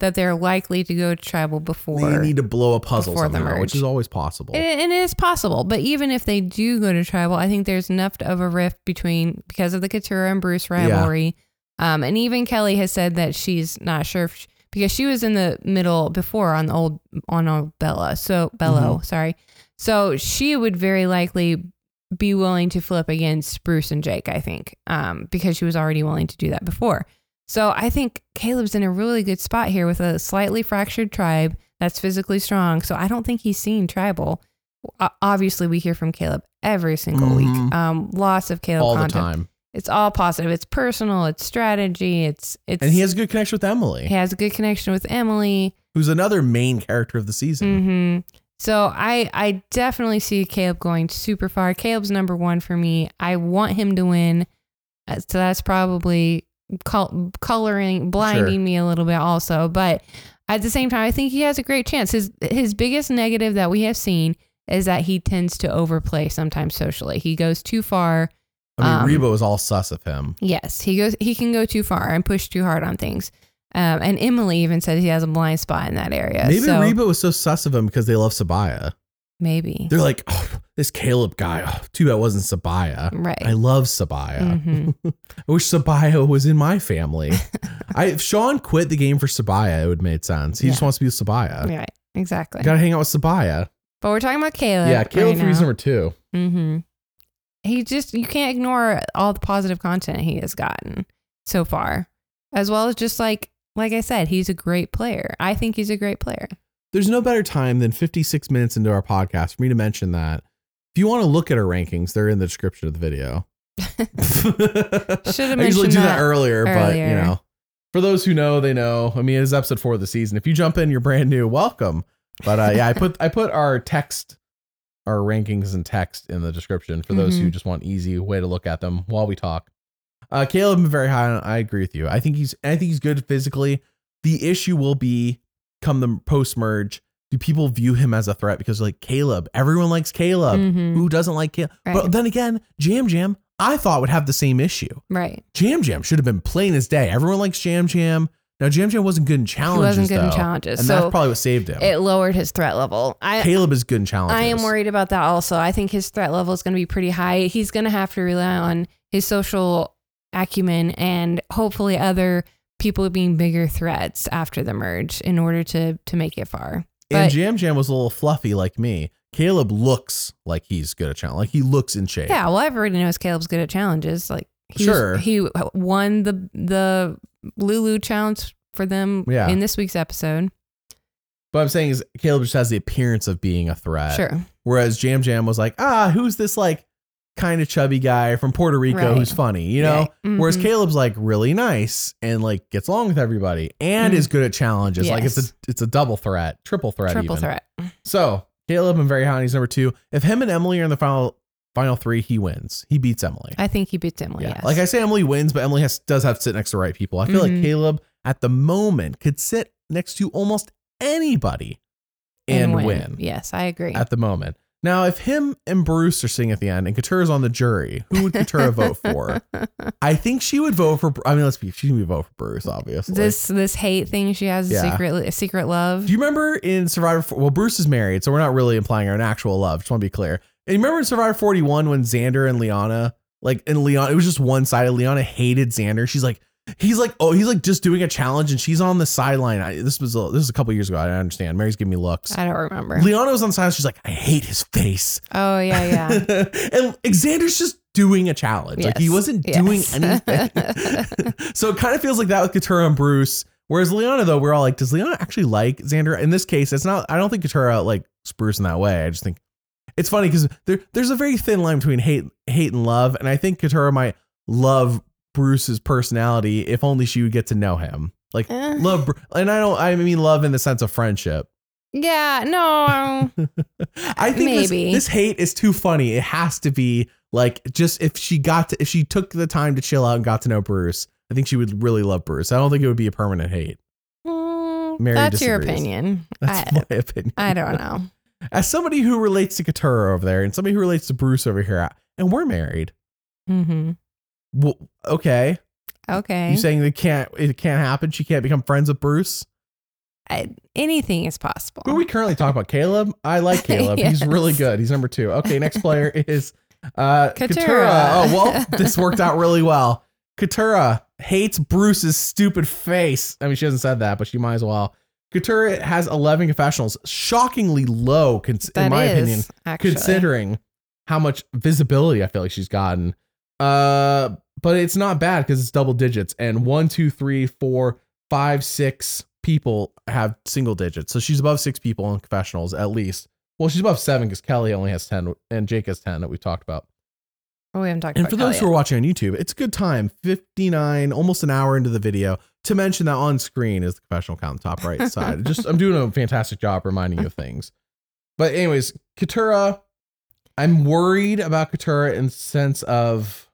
that they're likely to go to tribal before. they need to blow a puzzle before the somehow, which is always possible. And, and it is possible, but even if they do go to tribal, I think there's enough of a rift between because of the Katurah and Bruce rivalry. Um, and even Kellie has said that she's not sure if she- because she was in the middle before on the old on old Bella. So Belo, sorry. So she would very likely be willing to flip against Bruce and Jake, I think, um, because she was already willing to do that before. So I think Caleb's in a really good spot here with a slightly fractured tribe that's physically strong. So I don't think he's seen tribal. Obviously, we hear from Caleb every single week. Mhm. Um, lots of Caleb all the time. It's all positive. It's personal. It's strategy. It's it's. And he has a good connection with Emily, he has a good connection with Emily. who's another main character of the season. hmm So I I definitely see Caleb going super far. Caleb's number one for me. I want him to win. Uh, So that's probably col- coloring, blinding me a little bit also. But at the same time, I think he has a great chance. His his biggest negative that we have seen is that he tends to overplay sometimes socially. He goes too far. I mean, Um, Reba was all sus of him. Yes, he goes. He can go too far and push too hard on things. Um, and Emily even said he has a blind spot in that area. Maybe so Reba was so sus of him because they love Sabiyah. maybe They're like, oh, this Caleb guy. Oh, too bad it wasn't Sabiyah. right. I love Sabiyah. Mhm. I wish Sabiyah was in my family. I if Sean quit the game for Sabiyah, it would make sense. He just wants to be with Sabiyah. Right, exactly. Gotta hang out with Sabiyah. But we're talking about Caleb. yeah, Caleb for reason number two. Mm-hmm. He just you can't ignore all the positive content he has gotten so far, as well as just like like I said, he's a great player. I think he's a great player. There's no better time than 56 minutes into our podcast for me to mention that. If you want to look at our rankings, they're in the description of the video. Should've I usually mentioned do that, that earlier, but you know, for those who know, they know. I mean, it's episode four of the season. If you jump in, you're brand new. Welcome. But uh, yeah, I put I put our text, our rankings and text in the description for those who Mhm. just want easy way to look at them while we talk. Uh, Caleb very high. on- I agree with you. I think he's I think he's good physically. The issue will be come the post merge. Do people view him as a threat because like Caleb? Everyone likes Caleb. Mhm. Who doesn't like Caleb? Right. But then again, Yam Yam, I thought would have the same issue. Right. Yam Yam should have been plain as day. Everyone likes Yam Yam. Now Yam Yam wasn't good in challenges. He wasn't good in challenges, and so that's probably what saved him. it lowered his threat level. I Caleb is good in challenges. I am worried about that also. I think his threat level is going to be pretty high. He's going to have to rely on his social acumen and hopefully other people being bigger threats after the merge in order to to make it far. and But Yam Yam was a little fluffy like me. Caleb looks like he's good at challenge. Like he looks in shape. yeah, well, everybody knows Caleb's good at challenges. Like he was- Sure. he won the the Lulu challenge for them Yeah. in this week's episode. But I'm saying is Caleb just has the appearance of being a threat. Sure. Whereas Yam Yam was like, ah, who's this like kind of chubby guy from Puerto Rico Right. who's funny, you know? Right. Whereas. Caleb's like really nice and like gets along with everybody and Mm. is good at challenges. Like it's a it's a double threat, triple threat, triple even. threat. So Caleb and very high. He's number two. If him and Emily are in the final final three, he wins. He beats Emily. I think he beats Emily. yeah. Yes. Like I say, Emily wins, but Emily has does have to sit next to the right people. I feel like Mhm. Caleb at the moment could sit next to almost anybody and, win. Yes, I agree. at the moment. Now, if him and Bruce are sitting at the end and Katurah's on the jury, who would Katurah vote for? I think she would vote for. I mean, let's be. She would vote for Bruce, obviously. this this hate thing she has a Yeah. secret secret love. Do you remember in Survivor? Well, Bruce is married, so we're not really implying an actual love. Just want to be clear. And you remember in Survivor 41 when Xander and Liana, like, and Liana, it was just one sided. Liana hated Xander. She's like, he's like, oh, he's like just doing a challenge, and she's on the sideline. I, this was a, this was a couple years ago. I don't understand. Mary's giving me looks. I don't remember. Liana was on the sideline. She's like, I hate his face. oh yeah, yeah. and Xander's just doing a challenge. Like he wasn't Yes. doing anything. so it kind of feels like that with Katurah and Bruce. Whereas Liana, though, we're all like, does Liana actually like Xander? In this case, it's not. I don't think Katurah like Bruce in that way. I just think it's funny because there, there's a very thin line between hate, hate and love, and I think Katurah might love Bruce's personality if only she would get to know him. Like Eh. love, and I don't. I mean love in the sense of friendship. yeah, no. I think this, Maybe. this hate is too funny. It has to be like just if she got to if she took the time to chill out and got to know Bruce, I think she would really love Bruce. I don't think it would be a permanent hate. Mm, Mary that's your opinion. That's I, my opinion. I don't know. As somebody who relates to Katurah over there and somebody who relates to Bruce over here, and we're married. hmm Well, okay. Okay. You saying they can't it can't happen? She can't become friends with Bruce? I, anything is possible. Who are we currently talk about? Caleb? I like Caleb. He's really good. He's number two. Okay, next player is uh Katurah. Katurah. Oh well, this worked out really well. Katurah, hates Bruce's stupid face. I mean, she hasn't said that, but she might as well. Katurah has 11 confessionals, shockingly low, cons- in my is, opinion, actually. considering how much visibility I feel like she's gotten. Uh, but it's not bad because it's double digits, and one, two, three, four, five, six people have single digits. So she's above six people in confessionals at least. Well, she's above seven because Kellie only has ten, and Jake has ten that we've talked about. Oh, we haven't talked And for those Kellie who are watching on YouTube, it's a good time, 59, almost an hour into the video, to mention that on screen is the confessional count on the top right side. Just I'm doing a fantastic job reminding you of things. But anyways, Katurah, I'm worried about Katurah in the sense of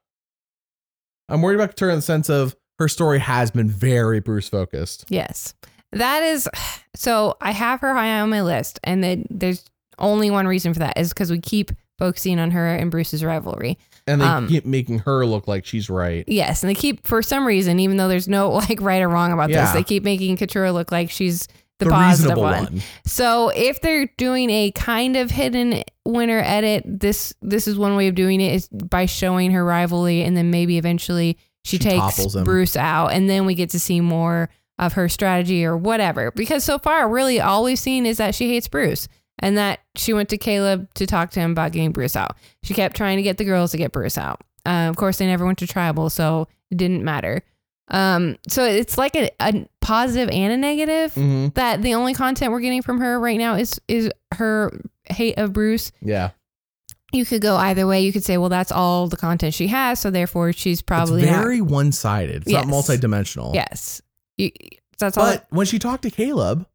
I'm worried about Katurah in the sense of her story has been very Bruce focused. Yes. That is so I have her high on my list and then there's only one reason for that is because we keep focusing on her and Bruce's rivalry. And they Um, keep making her look like she's right. Yes, and they keep for some reason, even though there's no like right or wrong about Yeah. this, they keep making Katurah look like she's the, The, one. one. So if they're doing a kind of hidden winner edit, this this is one way of doing it is by showing her rivalry, and then maybe eventually she, She takes. Bruce out, and then we get to see more of her strategy or whatever. Because so far, really, all we've seen is that she hates Bruce. And that she went to Caleb to talk to him about getting Bruce out. She kept trying to get the girls to get Bruce out. Uh, of course, they never went to tribal, so it didn't matter. Um, so it's like a, a positive and a negative hmm that the only content we're getting from her right now is is her hate of Bruce. Yeah. You could go either way. You could say, well, that's all the content she has, so therefore she's probably it's very one sided. It's Yes. not multidimensional. yes. You, that's all. But when she talked to Caleb,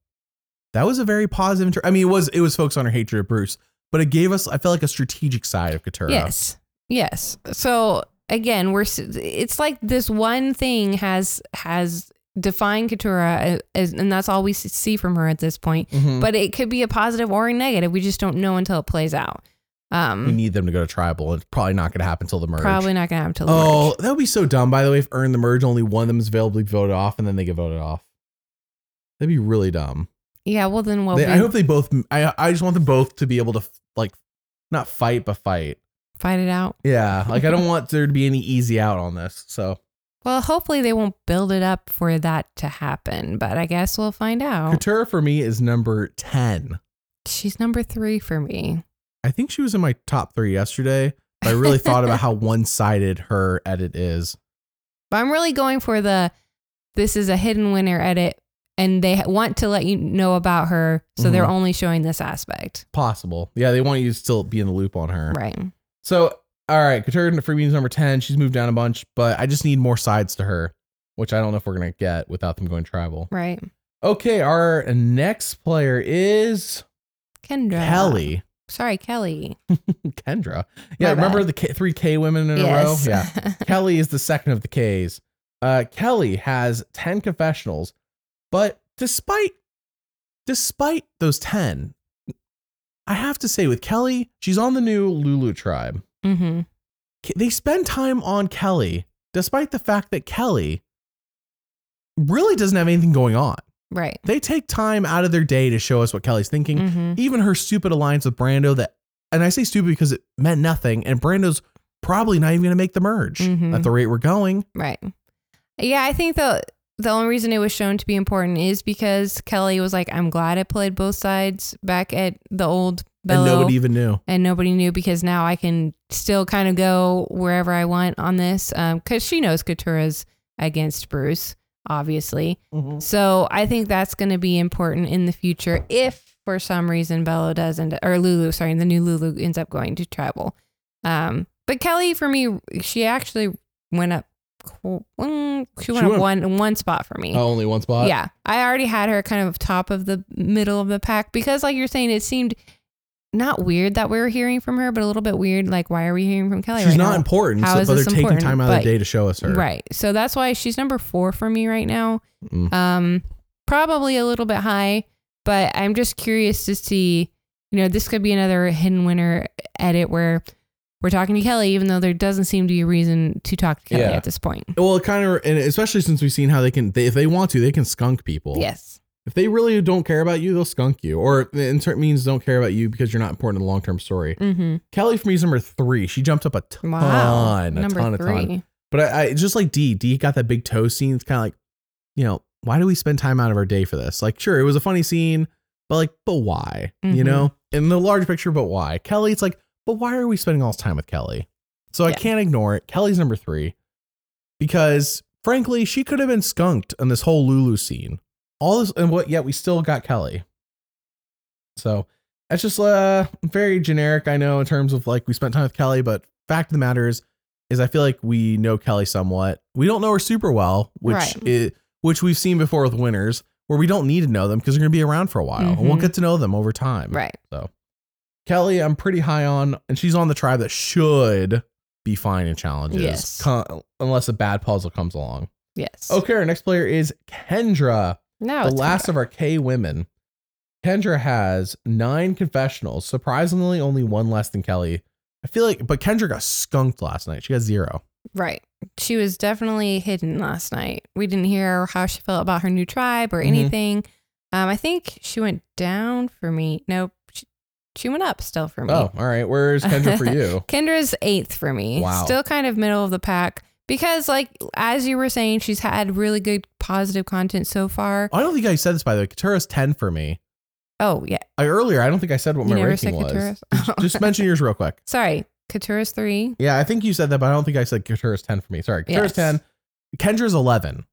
that was a very positive. Inter- I mean, it was it was focused on her hatred of Bruce, but it gave us I felt like a strategic side of Katurah. Yes. Yes. So again, we're it's like this one thing has has defined Katurah as, and that's all we see from her at this point. Mhm. But it could be a positive or a negative. We just don't know until it plays out. we Um, need them to go to tribal. It's probably not going to happen until the merge. probably not gonna happen till the Oh, merge. that would be so dumb. By the way, if earn the merge, only one of them is available to be voted off, and then they get voted off. That'd be really dumb. Yeah. Well, then we'll They- be, I hope they both. I I just want them both to be able to like, not fight but fight. fight it out. Yeah, like I don't want there to be any easy out on this. So Well, hopefully they won't build it up for that to happen, but I guess we'll find out. Katurah for me is number ten. She's number three for me. I think she was in my top three yesterday. But I really thought about how one sided her edit is. But I'm really going for the this is a hidden winner edit, and they want to let you know about her, so they're Mhm. only showing this aspect. Possible. Yeah, they want you to still be in the loop on her. Right. So, all right, me is number 10. She's moved down a bunch, but I just need more sides to her, which I don't know if we're going to get without them going tribal. Right. Okay, our next player is Kendra. Kellie. Sorry, Kellie. Kendra. Yeah, My remember bad. the K- three K women in yes. a row? Yeah. Kellie is the second of the K's. Uh, Kellie has 10 confessionals, but despite despite those 10, I have to say with Kellie, she's on the new Lulu tribe. mm-hmm. They spend time on Kellie despite the fact that Kellie really doesn't have anything going on. Right. They take time out of their day to show us what Kellie's thinking. Mm-hmm. Even her stupid alliance with Brando that and I say stupid because it meant nothing and Brando's probably not even going to make the merge Mhm. at the rate we're going. Right. Yeah, I think the the only reason it was shown to be important is because Kellie was like, "I'm glad I played both sides back at the old Belo." And nobody even knew. and nobody knew because now I can still kind of go wherever I want on this because she knows Katurah's against Bruce, obviously. So I think that's going to be important in the future if for some reason Belo does end or Lulu, sorry, the new Lulu ends up going to travel. Um, but Kellie, for me, she actually went up. Mm, She went She up went- one one spot for me. Oh, only one spot. Yeah, I already had her kind of top of the middle of the pack because, like you're saying, it seemed not weird that we were hearing from her, but a little bit weird. Like, why are we hearing from Kellie She's right not now? important, How so, is but they're this taking time out of the day to show us her. Right. So that's why she's number four for me right now. Mm. Um, probably a little bit high, but I'm just curious to see. You know, this could be another hidden winner edit where we're talking to Kellie, even though there doesn't seem to be a reason to talk to Kellie Yeah. at this point. Well, it kind of, and especially since we've seen how they can, they, if they want to, they can skunk people. Yes. If they really don't care about you, they'll skunk you. Or in certain means don't care about you because you're not important in the long term story. Mm-hmm. Kellie for me is number three. She jumped up a ton, Wow. a number ton, a three. ton. But I, I just like Dee. Dee got that big toe scene. It's kind of like, you know, why do we spend time out of our day for this? Like, sure, it was a funny scene, but like, but why? You Mhm. know, in the large picture, but why? Kellie, it's like, but why are we spending all this time with Kellie? So I can't ignore it. Kellie's number three because frankly, she could have been skunked on this whole Lulu scene. All this and what yet we still got Kellie. So that's just uh very generic, I know, in terms of like we spent time with Kellie, but fact of the matter is is I feel like we know Kellie somewhat. We don't know her super well, which Right. is which we've seen before with winners, where we don't need to know them because they're gonna be around for a while. And we'll Mhm. get to know them over time. Right. Kellie, I'm pretty high on, and she's on the tribe that should be fine in challenges, Yes. co- unless a bad puzzle comes along. Yes. Okay, our next player is Kendra, Now the last Kendra. of our K women. Kendra has nine confessionals, surprisingly, only one less than Kellie. I feel like, but Kendra got skunked last night. She got zero. Right. She was definitely hidden last night. We didn't hear how she felt about her new tribe or Mhm. anything. Um, I think she went down for me. Nope. She up still for me. Oh, all right. Where's Kendra for you? Kendra's eighth for me. Wow. Still kind of middle of the pack because, like, as you were saying, she's had really good positive content so far. I don't think I said this by the way. Katurah's ten for me. Oh, yeah. I earlier, I don't think I said what You my ranking was. Katurah's? Just- mention yours real quick. Sorry. Katurah's three. Yeah, I think you said that, but I don't think I said Katurah's 10 for me. Sorry. Katurah's Yes. 10. Kendra's 11.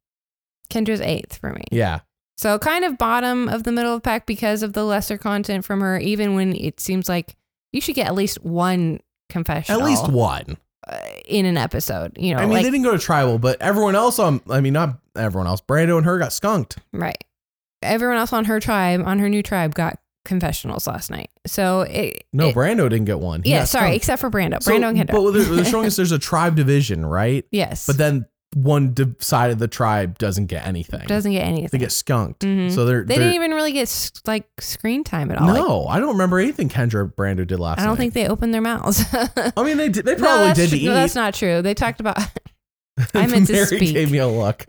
Kendra's eighth for me. Yeah. So kind of bottom of the middle of the pack because of the lesser content from her, even when it seems like you should get at least one confession. At least one. uh, in an episode. You know, I mean, like they didn't go to tribal, but everyone else on, I mean, not everyone else. Brando and her got skunked. right. Everyone else on her tribe, on her new tribe, got confessionals last night. So it No, it- Brando didn't get one. He yeah, sorry, skunked. except for Brando. So- Brando and Kendra. But they're, they're showing us there's a tribe division, right? yes, But then one side of the tribe doesn't get anything. doesn't get anything. they get skunked. Mhm. So they're, They they're didn't even really get like screen time at all. Like, no, I don't remember anything Kendra Brando did last I don't night. think they opened their mouths. I mean, they did, they probably that's did to no, eat. that's not true. They talked about. I meant to Mary speak. gave me a look.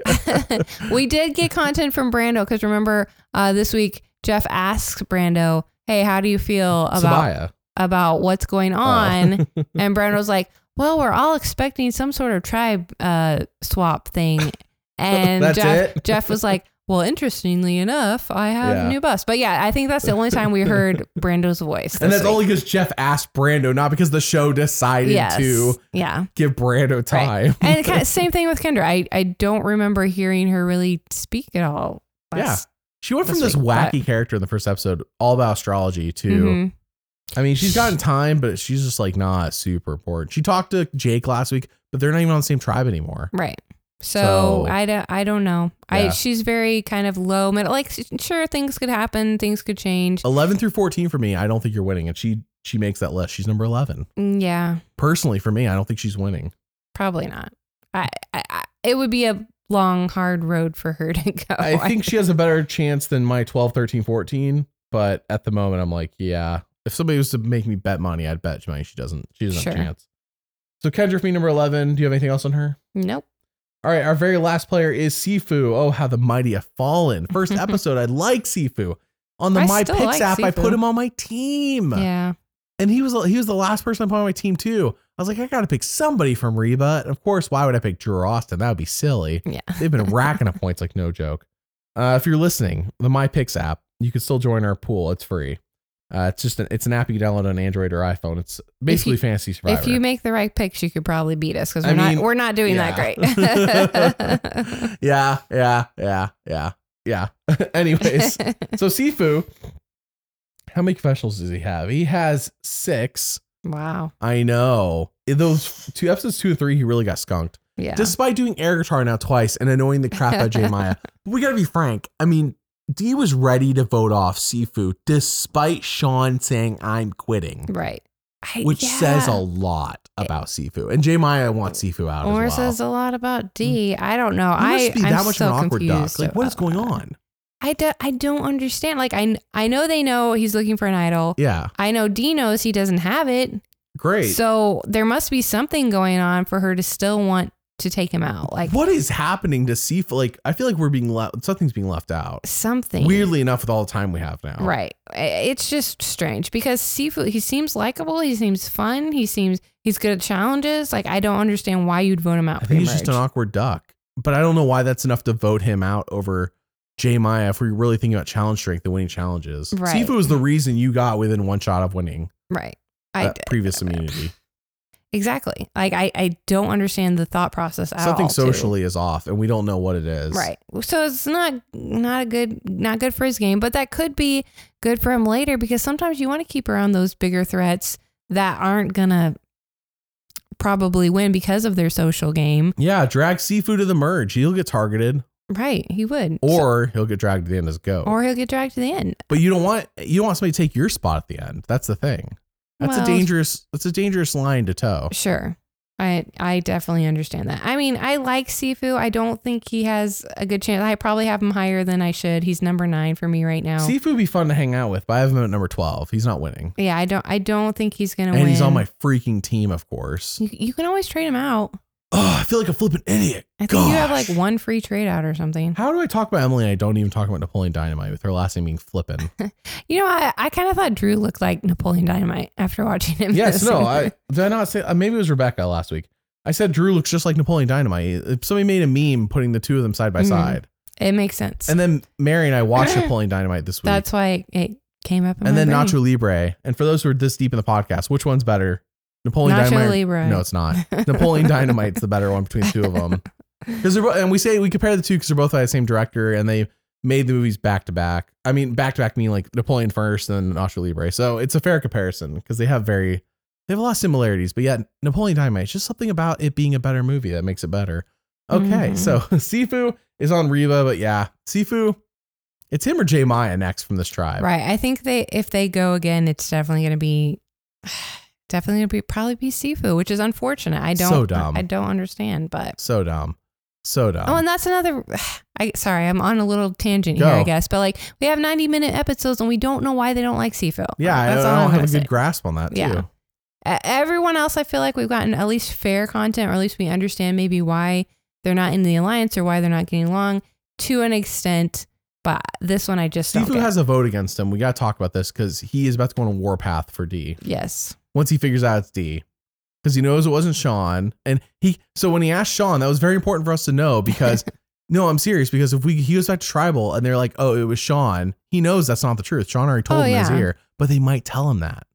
we did get content from Brando because remember uh, this week Jeff asks Brando, "Hey, how do you feel about Sabiyah. about what's going Oh. on?" and Brando's like, "Well, we're all expecting some sort of tribe uh, swap thing," and Jeff? Jeff was like. Well, interestingly enough, I have Yeah. a new bus. But yeah, I think that's the only time we heard Brando's voice. And that's week. only because Jeff asked Brando, not because the show decided yes, to yeah. give Brando time. And kind of, same thing with Kendra. I, I don't remember hearing her really speak at all. last- she went from this week, but- wacky character in the first episode, all about astrology, to Mhm. I mean, she's gotten time, but she's just like not super important. She talked to Jake last week, but they're not even on the same tribe anymore. Right. So, So- I don't I don't know. I she's very kind of low middle. Like sure things could happen, things could change. 11 through 14 for me, I don't think you're winning. And she she makes that list. She's number 11. Mm, Yeah, Personally, for me, I don't think she's winning. probably not. I, I, I it would be a long hard road for her to go. I think she has a better chance than my 12, 13, 14. But at the moment, I'm like, yeah. If somebody was to make me bet money, I'd bet money she doesn't. She doesn't Sure. have a chance. So Kendra for me, number 11. Do you have anything else on her? nope. All right, our very last player is Sifu. Oh, how the mighty have fallen. First episode, I like Sifu. On the I My Picks like app, I put him on my team. Yeah. And he was he was the last person I put on my team too. I was like, I gotta pick somebody from Reba. And of course, why would I pick Drew Austin? That would be silly. Yeah. They've been racking up points like no joke. Uh, if you're listening, the My Picks app, you can still join our pool. It's free. Uh, it's just an, it's an app you download on Android or iPhone. It's basically you- Fantasy Survivor. If you make the right picks, you could probably beat us because we're mean, not we're not doing yeah. that great. yeah, yeah, yeah, yeah, yeah. Anyways, so Sifu, how many confessionals does he have? He has six. wow. I know. In those two episodes two and three, he really got skunked. Yeah. Despite doing air guitar now twice and annoying the crap out of J Maya. We gotta be frank. I mean, Dee was ready to vote off Sifu despite Sean saying I'm quitting. right. I, Which yeah. says a lot about Sifu. And J Maya wants Sifu out or as well. says a lot about Dee. Mm. I don't know. I be I'm that much so of an awkward duck. Like, what is going on? I, do, I don't understand. Like I I know they know he's looking for an idol. Yeah, I know Dee knows he doesn't have it. great. So there must be something going on for her to still want to take him out. Like what is happening to Sifu? Like, I feel like we're being left. Something's being left out. something. Weirdly enough, with all the time we have now. Right. It's just strange because Sifu, he seems likable. He seems fun. He seems he's good at challenges. Like I don't understand why you'd vote him out. I think he's just an awkward duck. But I don't know why that's enough to vote him out over J Maya if we're really thinking about challenge strength and winning challenges. Right. Sifu was the reason you got within one shot of winning right. I previous immunity. Exactly. Like I, I don't understand the thought process at Something all. too. socially is off, and we don't know what it is. Right. So it's not not a good not good for his game, but that could be good for him later because sometimes you want to keep around those bigger threats that aren't gonna probably win because of their social game. Yeah, drag Sifu to the merge. He'll get targeted, Right. He would. or he'll get dragged to the end as a go. or he'll get dragged to the end. but you don't want you don't want somebody to take your spot at the end. That's the thing. That's Well- a dangerous. That's a dangerous line to toe. Sure. I I definitely understand that. I mean, I like Sifu. I don't think he has a good chance. I probably have him higher than I should. He's number nine for me right now. Sifu would be fun to hang out with, but I have him at number twelve. He's not winning, yeah, I don't I don't think he's gonna and win. he's on my freaking team, of course. You, you can always trade him out. Oh, I feel like a flipping idiot. I think you have like one free trade out or something. How do I talk about Emily and I don't even talk about Napoleon Dynamite with her last name being Flippen? You know, I, I kind of thought Drew looked like Napoleon Dynamite after watching him. yes, this no. I did I not say uh, maybe it was Rebecca last week. I said Drew looks just like Napoleon Dynamite. If somebody made a meme putting the two of them side by Mhm. side. it makes sense. And then Mary and I watched Napoleon Dynamite this week. That's why it came up. In and my then brain. Nacho Libre. And for those who are this deep in the podcast, which one's better? Napoleon Nacho Dynamite. Libre. No, it's not. Napoleon Dynamite's the better one between the two of them. Because they're both, and we say we compare the two because they're both by the same director and they made the movies back to back. I mean, back to back meaning like Napoleon first and then Nacho Libre. So it's a fair comparison because they have very they have a lot of similarities, but yet Napoleon Dynamite is just something about it being a better movie that makes it better. Okay, Mhm. so Sifu is on Reba, but yeah, Sifu, it's him or J Maya next from this tribe. Right. I think they if they go again, it's definitely going to be definitely be probably be Sifu, which is unfortunate. I don't So dumb. I don't understand, but So dumb. So dumb. Oh, and that's another. I sorry, I'm on a little tangent here, I guess. But like, we have 90 minute episodes, and we don't know why they don't like Sifu. yeah, I, that's I all don't have a good say. grasp on that. Yeah. E- Everyone else, I feel like we've gotten at least fair content, or at least we understand maybe why they're not in the alliance or why they're not getting along to an extent. But this one, I just. Sifu has a vote against him. We got to talk about this because he is about to go on a warpath for Dee. yes. Once he figures out it's Dee, because he knows it wasn't Sean, and he. So when he asked Sean, that was very important for us to know because. no, I'm serious because if we he goes back to tribal and they're like, oh, it was Sean, he knows that's not the truth. Sean already told Oh, him in his ear, but they might tell him that.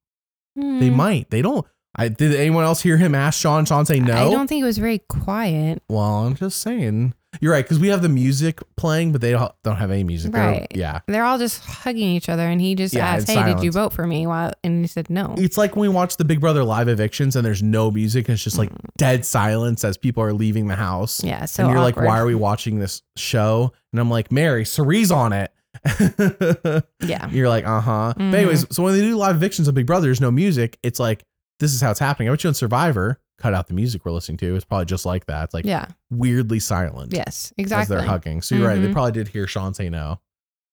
They Hmm. might. They don't. I did anyone else hear him ask Sean? Sean say no. I don't think it was very quiet. Well, I'm just saying. You're right because we have the music playing, but they don't, don't have any music. They're- Right. Yeah. They're all just hugging each other, and he just Yeah, asked, in "Hey, did you silence. vote for me?" While and he said no. It's like when we watch the Big Brother live evictions and there's no music and it's just like dead silence as people are leaving the house. Mm. Yeah, so and you're awkward. like, why are we watching this show? And I'm like, Mary, Cirie's on it. Yeah. You're like, uh huh. But anyways, so when they do live evictions of Big Brother, there's no music. It's like, this is how it's happening. I bet you on Survivor, cut out the music we're listening to. It's probably just like that. It's like Yeah. weirdly silent. Yes. exactly. As they're hugging. So you're right. They Mhm. probably did hear Sean say no.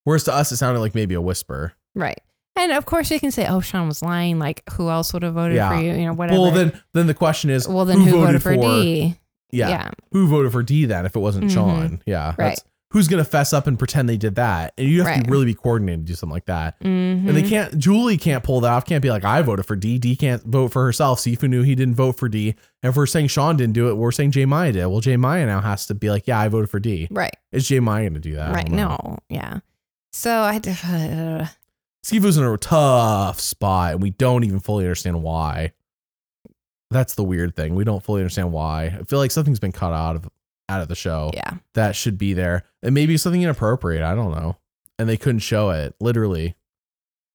Whereas to us, it sounded like maybe a whisper. Right. And of course, you can say, "Oh, Sean was lying." Like, who else would have voted Yeah. for you? You know, whatever. Well, then, then the question is, well, then who, voted, for, for Dee? Yeah, yeah. who voted for Dee then if it wasn't Mhm. Sean? Yeah, that's- Who's gonna fess up and pretend they did that? And you have Right. to really be coordinated to do something like that. Mhm. And they can't. Julie can't pull that off. Can't be like, I voted for Dee. Dee can't vote for herself. Sifu knew he didn't vote for Dee. And if we're saying Sean didn't do it, we're saying J Maya did. Well, J Maya now has to be like, yeah, I voted for Dee. Right. Is J Maya gonna do that? Right. No. Yeah. So I. Uh, Sifu's in a tough spot, and we don't even fully understand why. That's the weird thing. We don't fully understand why. I feel like something's been cut out of out of the show yeah. that should be there, and maybe something inappropriate. I don't know, and they couldn't show it literally.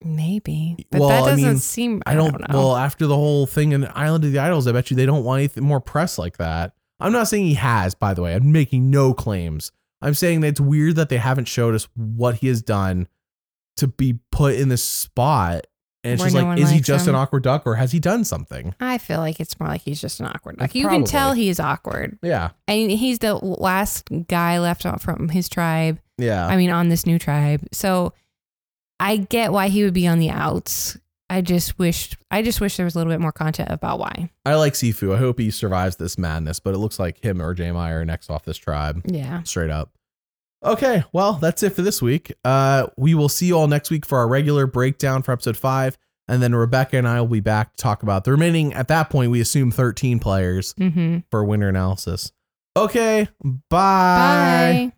Maybe. But Well, that doesn't mean, seem. I don't. know. well, after the whole thing in Island of the Idols, I bet you they don't want anything more press like that. I'm not saying he has. By the way, I'm making no claims. I'm saying that it's weird that they haven't showed us what he has done to be put in this spot. And it's Where just no like, one is he likes just an him. awkward duck or has he done something? I feel like it's more like he's just an awkward. Like you can tell probably. he's awkward. Yeah. I mean, he's the last guy left out from his tribe. Yeah. I mean, on this new tribe. So I get why he would be on the outs. I just wish I just wish there was a little bit more content about why. I like Sifu. I hope he survives this madness, but it looks like him or J Maya are next off this tribe. Yeah. Straight up. Okay, well, that's it for this week. Uh, we will see you all next week for our regular breakdown for episode five. And then Rebecca and I will be back to talk about the remaining, at that point, we assume 13 players Mm-hmm. for winter analysis. Okay, bye. Bye.